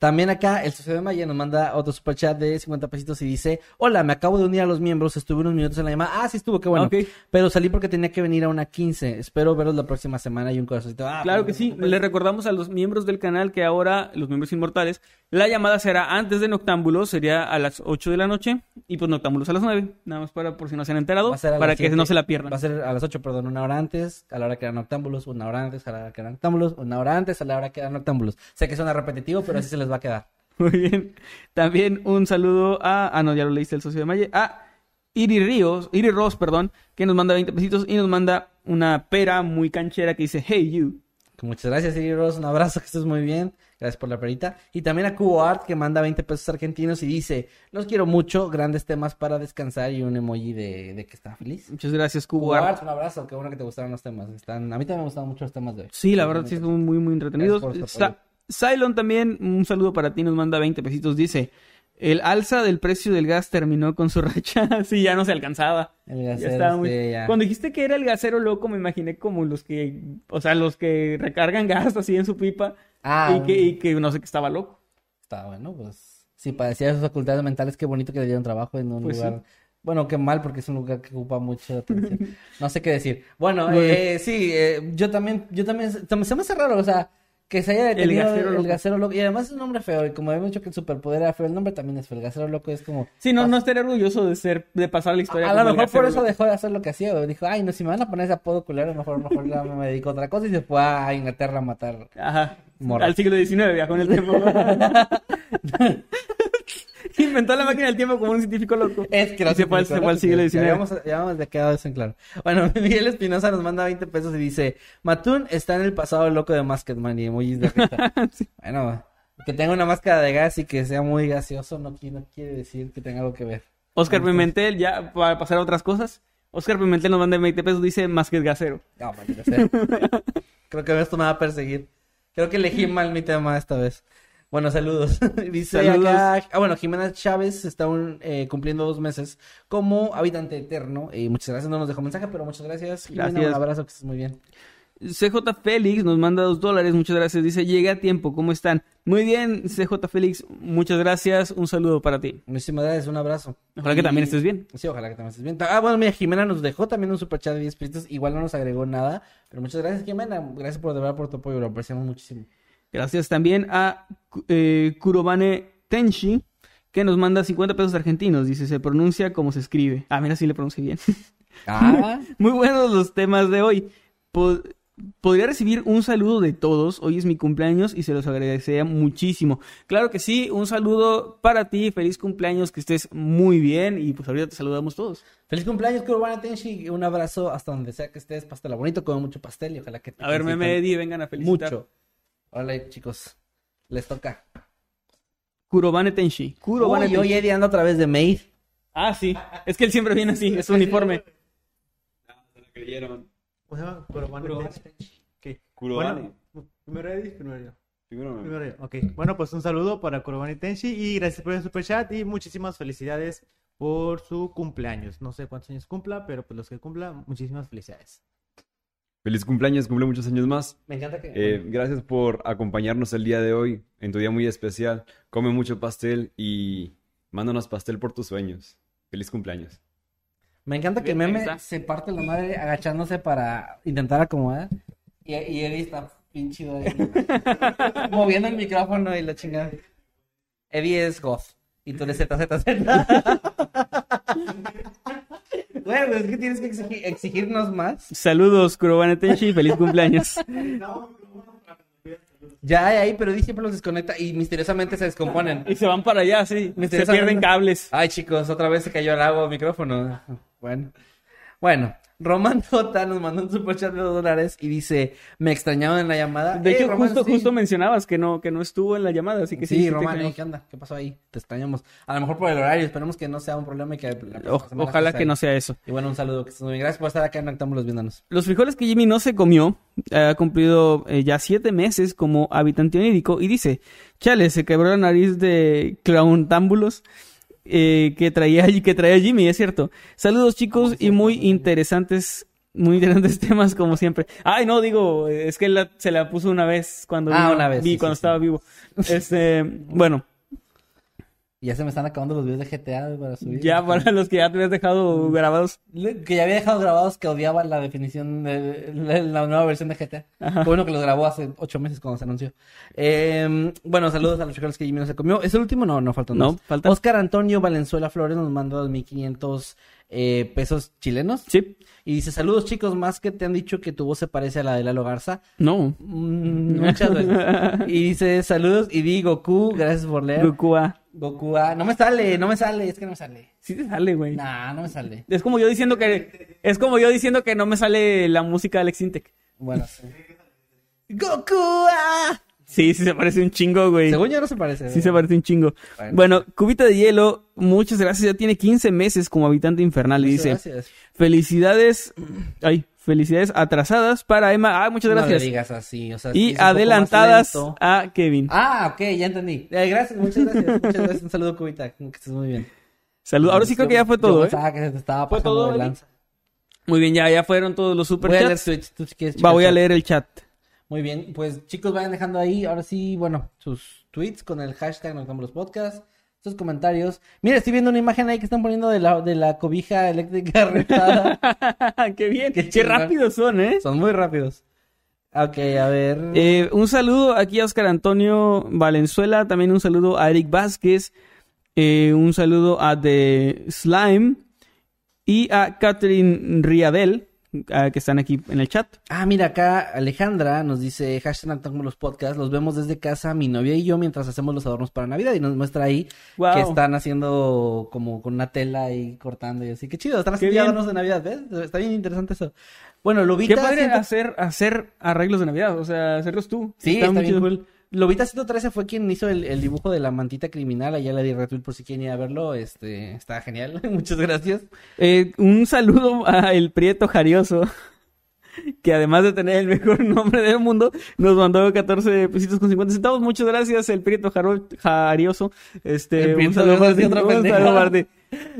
También acá el socio de Maya nos manda otro superchat de 50 pesitos y dice, hola, me acabo de unir a los miembros, estuve unos minutos en la llamada. Ah, sí estuvo, qué bueno. Pero salí porque tenía que venir a una 15. Espero veros la próxima semana y un corazoncito. Ah, claro que sí. Le recordamos a los miembros del canal que ahora, los miembros inmortales, la llamada será antes de Noctámbulos, sería a las 8 de la noche y pues Noctámbulos a las 9. Nada más para por si no se han enterado, para que no se la pierdan. Va a ser a las 8, perdón, una hora antes, a la hora que eran Noctámbulos, una hora antes, a la hora que eran Noctámbulos, una hora antes, a la hora que eran Noctámbulos. Sé que suena repetitivo, pero así se les va a quedar. Muy bien. También un saludo a. Ah, no, ya lo leíste el socio de Maye. A Iri Ríos, Iri Ross, perdón, que nos manda 20 pesitos y nos manda una pera muy canchera que dice Hey You. Muchas gracias, Iri Ross. Un abrazo, que estés muy bien. Gracias por la perita. Y también a Cubo Art, que manda 20 pesos argentinos y dice: Los quiero mucho, grandes temas para descansar y un emoji de, que está feliz. Muchas gracias, Cubo, Art. Un abrazo, qué bueno que te gustaron los temas. Están, a mí también me gustaron mucho los temas de hoy. Sí, la verdad, sí, muy, muy entretenidos. Cylon también, un saludo para ti, nos manda 20 pesitos. Dice: El alza del precio del gas terminó con su racha. sí, ya no se alcanzaba. El gasero, Cuando dijiste que era el gasero loco, me imaginé como los que, o sea, los que recargan gas así en su pipa. Ah, y, que, y que no sé que estaba loco. Estaba bueno, pues. Si padecía sus facultades mentales, qué bonito que le dieron trabajo en un pues lugar. Bueno, qué mal, porque es un lugar que ocupa mucha atención. no sé qué decir. Bueno, eh, sí, eh, yo también, yo también, se me hace raro, o sea, que se haya detenido el gasero, loco. Y además es un nombre feo. Y como habíamos dicho que el superpoder era feo, el nombre también es feo. El gasero loco es como. Sí, no, no estaría orgulloso de ser, de pasar la historia. A, lo mejor por eso dejó de hacer lo que hacía. Dijo, ay, no, si me van a poner ese apodo culero, mejor, mejor me dedico a otra cosa. Y se fue a Inglaterra a matar. Ajá. Al siglo XIX viajó en el tiempo. Inventó la máquina del tiempo como un científico loco. Es que no se fue, al siglo XIX. Ya hemos, quedado eso en claro. Bueno, Miguel Espinosa nos manda 20 pesos y dice: Matún está en el pasado loco de Masketman y emojis de Bueno, que tenga una máscara de gas y que sea muy gaseoso no, quiere decir que tenga algo que ver. Oscar Pimentel, ya para pasar a otras cosas. Oscar Pimentel nos manda 20 pesos, dice más que gasero. No, Creo que esto me va a perseguir. Creo que elegí mal mi tema esta vez. Bueno, saludos. Dice acá, ah, bueno, Jimena Chávez está eh, cumpliendo dos meses como habitante eterno. Y muchas gracias, no nos dejó mensaje, pero muchas gracias. Jimena, un abrazo, que estés muy bien. CJ Félix nos manda dos dólares, muchas gracias. Dice, llegué a tiempo, ¿cómo están? Muy bien, CJ Félix, muchas gracias. Un saludo para ti. Muchísimas gracias, un abrazo. Ojalá que también estés bien. Sí, ojalá que también estés bien. Ah, bueno, mira, Jimena nos dejó también un superchat de 10 pesitos. Igual no nos agregó nada. Pero muchas gracias, Jimena. Gracias por de verdad por tu apoyo, lo apreciamos muchísimo. Gracias también a eh, Kurobane Tenshi, que nos manda 50 pesos argentinos. Dice, se pronuncia como se escribe. Ah, mira, sí le pronuncié bien. Ah, Muy buenos los temas de hoy. Po- Podría recibir un saludo de todos. Hoy es mi cumpleaños y se los agradecería muchísimo. Claro que sí, un saludo para ti. Feliz cumpleaños, que estés muy bien. Y pues ahorita te saludamos todos. feliz cumpleaños, Kurbana Tenshi. Un abrazo hasta donde sea que estés. Pastel bonito, come mucho pastel y ojalá que te A ver, meme Eddie, vengan a felicitar. Mucho. Hola, chicos. Les toca. Kurobane Tenshi. Kurobane Uy, hoy Tenshi. Eddie anda otra vez de maid. Ah, sí. Es que él siempre viene así, es su uniforme. creyeron. ¿Cómo se llama? Kurobane Tenshi. Ok. Kurobane. Bueno, primero Edith, primero yo. Primero me- Primero yo. Ok. Bueno, pues un saludo para Kurobane Tenshi y gracias por el super chat y muchísimas felicidades por su cumpleaños. No sé cuántos años cumpla, pero pues los que cumpla, muchísimas felicidades. Feliz cumpleaños, cumple muchos años más. Me encanta que. Eh, gracias por acompañarnos el día de hoy, en tu día muy especial. Come mucho pastel y mándanos pastel por tus sueños. Feliz cumpleaños. Me encanta que Meme está. se parte la madre agachándose para intentar acomodar. Y, y Eddie está ahí. moviendo el micrófono y la chingada. Eddie es goth. Y tú eres ZZZ. bueno, es que tienes que exigir- exigirnos más. Saludos, Kurobane Tenshi, feliz cumpleaños. Ya hay ahí, pero Eddie siempre los desconecta y misteriosamente se descomponen. Y se van para allá, sí. Se pierden cables. Ay, chicos, otra vez se cayó al agua el micrófono. Bueno. Bueno, Román J nos mandó un superchat de dos dólares y dice, me extrañaban en la llamada. De Eh, hecho, justo, sí. justo mencionabas que no, que no estuvo en la llamada, así que sí. Sí, sí. ¿eh? ¿qué onda? ¿Qué pasó ahí? Te extrañamos. A lo mejor por el horario, esperemos que no sea un problema y que la O- ojalá que no sea eso. Y bueno, un saludo, que muy bien. Gracias por estar acá en Octámbulos viéndonos. Los frijoles que Jimmy no se comió, ha cumplido eh, ya siete meses como habitante onírico y dice, chale, se quebró la nariz de clowntámbulos eh, que traía que traía Jimmy, es cierto. Saludos chicos y muy interesantes, muy interesantes temas como siempre. Ay, no, digo, es que él la- se la puso una vez cuando, Ah, vino- una vez, vi sí, cuando sí, estaba sí. vivo. Este, bueno, ya se me están acabando los videos de GTA para subir. ya para los que ya te habías dejado grabados. Que ya había dejado grabados que odiaba la definición de la, nueva versión de GTA. Qué bueno que los grabó hace ocho meses cuando se anunció. Eh, bueno, saludos a los frijoles que Jimmy no se comió. ¿Es el último? No, no faltan No, dos. faltan. Oscar Antonio Valenzuela Flores nos manda 2.500 eh, pesos chilenos. Sí, Y dice, saludos chicos, más que te han dicho que tu voz se parece a la de Lalo Garza. no. Mm, muchas veces. Y dice, saludos y di Goku, gracias por leer. Goku A. Goku, ah, no me sale, no me sale, es que no me sale. Sí te sale, güey. Nah, no me sale. Es como yo diciendo que es como yo diciendo que no me sale la música de Alex Intec. Bueno, sí. Goku, ah. Sí, sí se parece un chingo, güey. Según yo no se parece. Sí se parece un chingo. Bueno. Bueno, Cubita de Hielo, muchas gracias. Ya tiene 15 meses como habitante infernal y dice, gracias. felicidades, ay, felicidades atrasadas para Emma. Ah, muchas No le gracias. digas así, o sea, y adelantadas a Kevin. Ah, ok, ya entendí. Eh, gracias, muchas gracias, muchas gracias. Un saludo, Cubita, que estés muy bien. Saludos. Ahora sí creo que ya fue Yo todo, ¿eh? pensaba que se te estaba ¿Fue todo, de lanza. Muy bien, ya, ya fueron todos los Voy a leer superchats. Va, voy a leer el chat. Muy bien, pues chicos, vayan dejando ahí, ahora sí, bueno, sus tweets con el hashtag Nos los Podcasts, sus comentarios. Mira, estoy viendo una imagen ahí que están poniendo de la, de la cobija eléctrica rentada. Qué bien, Qué qué, rápidos son, ¿eh? Son muy rápidos. Ok, a ver. Eh, un saludo aquí a Oscar Antonio Valenzuela, también un saludo a Eric Vázquez, eh, un saludo a The Slime y a Catherine Riadel, ah, que están aquí en el chat. Ah, mira, acá Alejandra nos dice, hashtag los podcasts, los vemos desde casa, mi novia y yo, mientras hacemos los adornos para Navidad. Y nos muestra ahí Wow. que están haciendo como con una tela y cortando y así. Qué chido, están Qué haciendo adornos de Navidad, ¿ves? Está bien interesante eso. Bueno, Qué Lobita... padre siento- hacer, hacer arreglos de Navidad, o sea, hacerlos tú. Sí, está, muy bien chido. Lobita 113 fue quien hizo el, el dibujo de la mantita criminal. Allá le di retweet por si quieren ir a verlo. Este, está genial. Muchas gracias. Eh, un saludo a El Prieto Jarioso. que además de tener el mejor nombre del mundo, nos mandó 14 pesitos con 50 centavos. Muchas gracias, el Prieto Jaro- Jarioso. Este, un saludo para ti.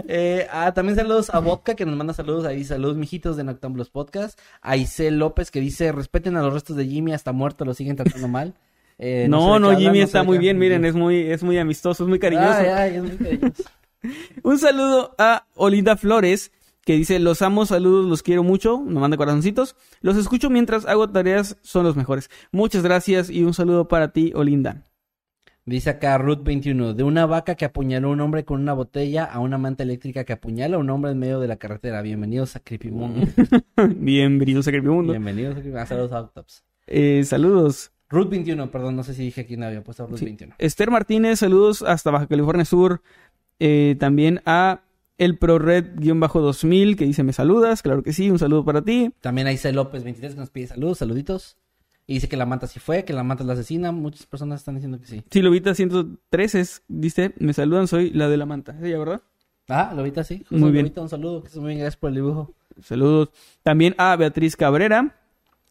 Eh, ah, también saludos a Vodka, que nos manda saludos ahí. Saludos, mijitos de Noctambulos Podcast. A Isel López, que dice: respeten a los restos de Jimmy, hasta muerto lo siguen tratando mal. Eh, No, sé no, hablan, Jimmy está muy bien, miren, es muy, es muy amistoso, es muy cariñoso. Ay, ay, es muy cariñoso. Un saludo a Olinda Flores, que dice, los amo, saludos, los quiero mucho, me manda corazoncitos. Los escucho mientras hago tareas, son los mejores. Muchas gracias y un saludo para ti, Olinda. Dice acá Ruth 21, de una vaca que apuñaló a un hombre con una botella a una manta eléctrica que apuñala a un hombre en medio de la carretera. Bienvenidos a Creepy Mundo. Bienvenidos a Creepymundo. Bienvenidos a Creepy ah, Saludos a Autops. Eh, saludos. Ruth 21, perdón, no sé si dije quién había puesto Ruth Sí. 21. Esther Martínez, saludos hasta Baja California Sur. Eh, también a el ProRed-2000, que dice, me saludas, claro que sí, un saludo para ti. También a Isel López 23 que nos pide saludos, saluditos. Y dice que la manta sí fue, que la manta es la asesina. Muchas personas están diciendo que sí. Sí, Lobita 113 es- dice, me saludan, soy la de la manta. ¿Es ella, verdad? Ah, Lobita sí. Muy bien. Lobita, un saludo, que estés muy bien, gracias por el dibujo. Saludos. También a Beatriz Cabrera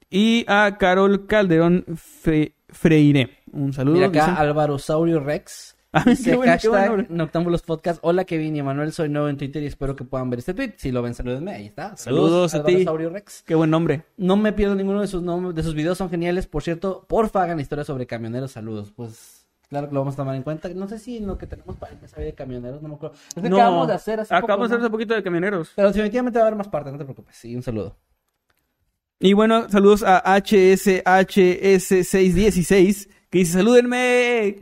y a Carol Calderón Fre- Freire. Un saludo. Mira acá, dice. Álvaro Saurio Rex. Ah, Dice bueno, hashtag nombre. Noctámbulos Podcast. Hola Kevin y Emanuel, soy nuevo en Twitter y espero que puedan ver este tweet. Si lo ven, salúdenme. Ahí está. Saludos a Álvaro ti. Saurio Rex. Qué buen nombre. No me pierdo ninguno de sus nombres, de sus videos, son geniales. Por cierto, porfa hagan historias sobre camioneros. Saludos. Pues claro que lo vamos a tomar en cuenta. No sé si en lo que tenemos para el de camioneros, no me acuerdo. Es que No, acabamos de hacer hace Acabamos poco, de hacer ¿no? hace poquito de camioneros. Pero definitivamente va a haber más partes, no te preocupes. Sí, un saludo. Y bueno, saludos a HSHS616 que dice, salúdenme.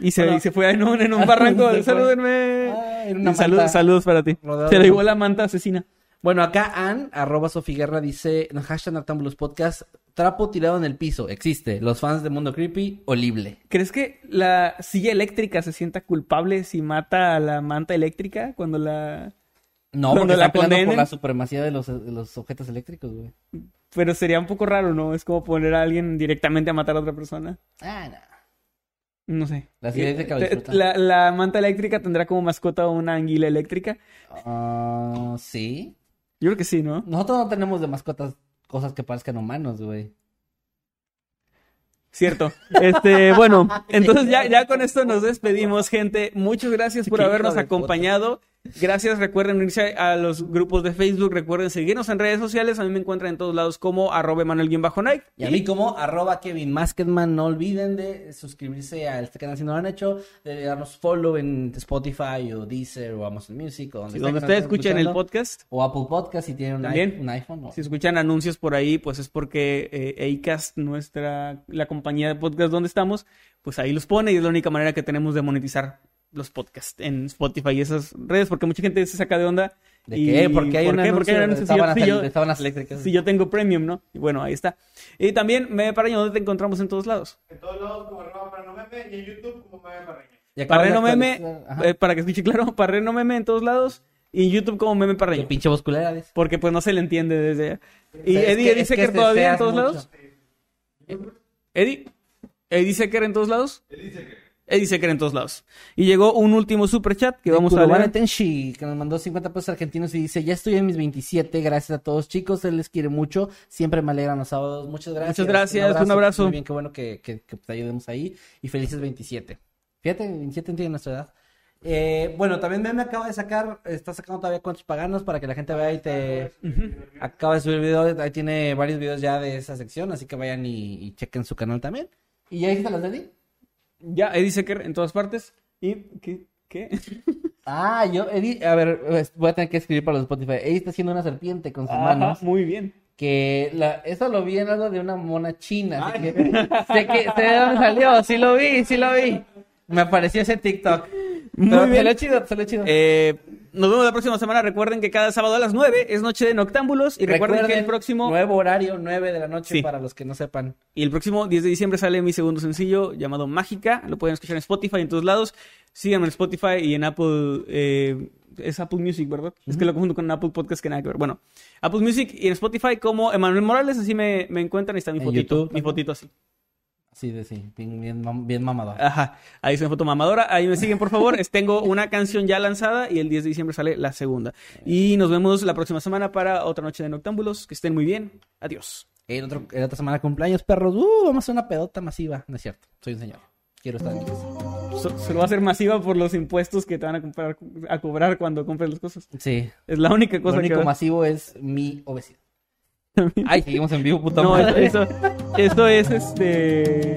Y se, Bueno. y se fue en un, en un barranco, salúdenme. Ah, en una Y salud- manta. saludos para ti. Rodeado Se le llevó manta. la manta asesina. Bueno, acá Ann, arroba Sofiguerra, dice, hashtag Noctámbulos Podcast, trapo tirado en el piso, existe. Los fans de Mundo Creepy, olible. ¿Crees que la silla eléctrica se sienta culpable si mata a la manta eléctrica cuando la... No, porque la peleando por condenen. la supremacía de los, de los objetos eléctricos, güey. Pero sería un poco raro, ¿no? Es como poner a alguien directamente a matar a otra persona. Ah, no. No sé. La Eh, disfruta. la, la manta eléctrica tendrá como mascota una anguila eléctrica. Ah, sí. Yo creo que sí, ¿no? Nosotros no tenemos de mascotas cosas que parezcan humanos, güey. Cierto. Este, bueno, entonces ya, ya con esto nos despedimos, gente. Muchas gracias por habernos acompañado. Gracias, recuerden unirse a los grupos de Facebook, recuerden seguirnos en redes sociales. A mí me encuentran en todos lados como arroba Manuel-Nike. Y a mí como arroba Kevin Masketman, no olviden de suscribirse a este canal si no lo han hecho, de darnos follow en Spotify o Deezer o Amazon Music o donde, ustedes escuchen el podcast, O Apple Podcast si tienen un, También. un iPhone. o- si escuchan anuncios por ahí, pues es porque eh, Acast, nuestra, la compañía de podcast donde estamos, pues ahí los pone y es la única manera que tenemos de monetizar los podcasts en Spotify y esas redes, porque mucha gente se saca de onda. ¿De y- qué? Porque hay ¿por qué? Porque hay un anuncio Si yo- si yo- tengo premium, ¿no? Y bueno, ahí está. Y también, me Parreño, ¿dónde te encontramos en todos lados? En todos lados como arroba para no meme y en YouTube como meme parreño. Parreno Meme, eh, para que escuche claro, Parreno Meme en todos lados y en YouTube como Meme Qué Parreño. pinche bosculera, dice. Porque pues no se le entiende desde allá. ¿Y Es Eddie, que- Eddie es que Secker te todavía en todos mucho. lados? ¿Eddie? ¿Eddie Secker en todos lados? Eddie Secker en todos lados. Y llegó un último super chat que vamos a leer. Tenshi, que nos mandó 50 pesos argentinos y dice, ya estoy en mis 27, gracias a todos chicos, él les quiere mucho, siempre me alegran los sábados, muchas gracias. Muchas gracias, un abrazo. Muy bien, qué bueno que, que- que te ayudemos ahí y felices 27. Fíjate, 27 tiene nuestra edad. Eh, bueno, también me acaba de sacar, está sacando todavía cuentos paganos para que la gente vea y te... Acaba de subir el video, ahí tiene varios videos ya de esa sección, así que vayan y, y chequen su canal también. ¿Y ya hiciste las de Eddie? Ya, Eddie Secker en todas partes. ¿Y qué? ¿Qué? Ah, yo, Eddie, a ver, voy a tener que escribir para los Spotify. Eddie está haciendo una serpiente con sus Ajá, manos. muy bien. Que la, eso lo vi en algo de una mona china. Así que, sé que sé de dónde salió, sí lo vi, sí lo vi. Me apareció ese TikTok. Muy Pero bien. Salió chido, salió chido. Eh, nos vemos la próxima semana. Recuerden que cada sábado a las 9 es noche de noctámbulos. Y recuerden, que el próximo. Nuevo horario, 9 de la noche Sí. para los que no sepan. Y el próximo 10 de diciembre sale mi segundo sencillo llamado Mágica. Lo pueden escuchar en Spotify en todos lados. Síganme en Spotify y en Apple. eh, es Apple Music, ¿verdad? Es que lo confundo con Apple Podcast que nada que ver. Bueno, Apple Music y en Spotify como Emanuel Morales. Así me, me encuentran y está mi En fotito. YouTube mi fotito así. Sí, de- sí, bien, bien, mam- bien mamador. Ajá, ahí es una foto mamadora. Ahí me siguen, por favor. Tengo una canción ya lanzada y el 10 de diciembre sale la segunda. Y nos vemos la próxima semana para otra noche de Noctámbulos. Que estén muy bien. Adiós. En, otro, en otra semana cumpleaños, perros. Uh, vamos a hacer una pedota masiva. No es cierto, soy un señor. Quiero estar en mi casa. So- Solo va a ser masiva por los impuestos que te van a, comprar, a cobrar cuando compres las cosas. Sí. Es la única Lo cosa único que va- masivo es mi obesidad. Ay, seguimos en vivo, puta No, madre. eso, eso es este.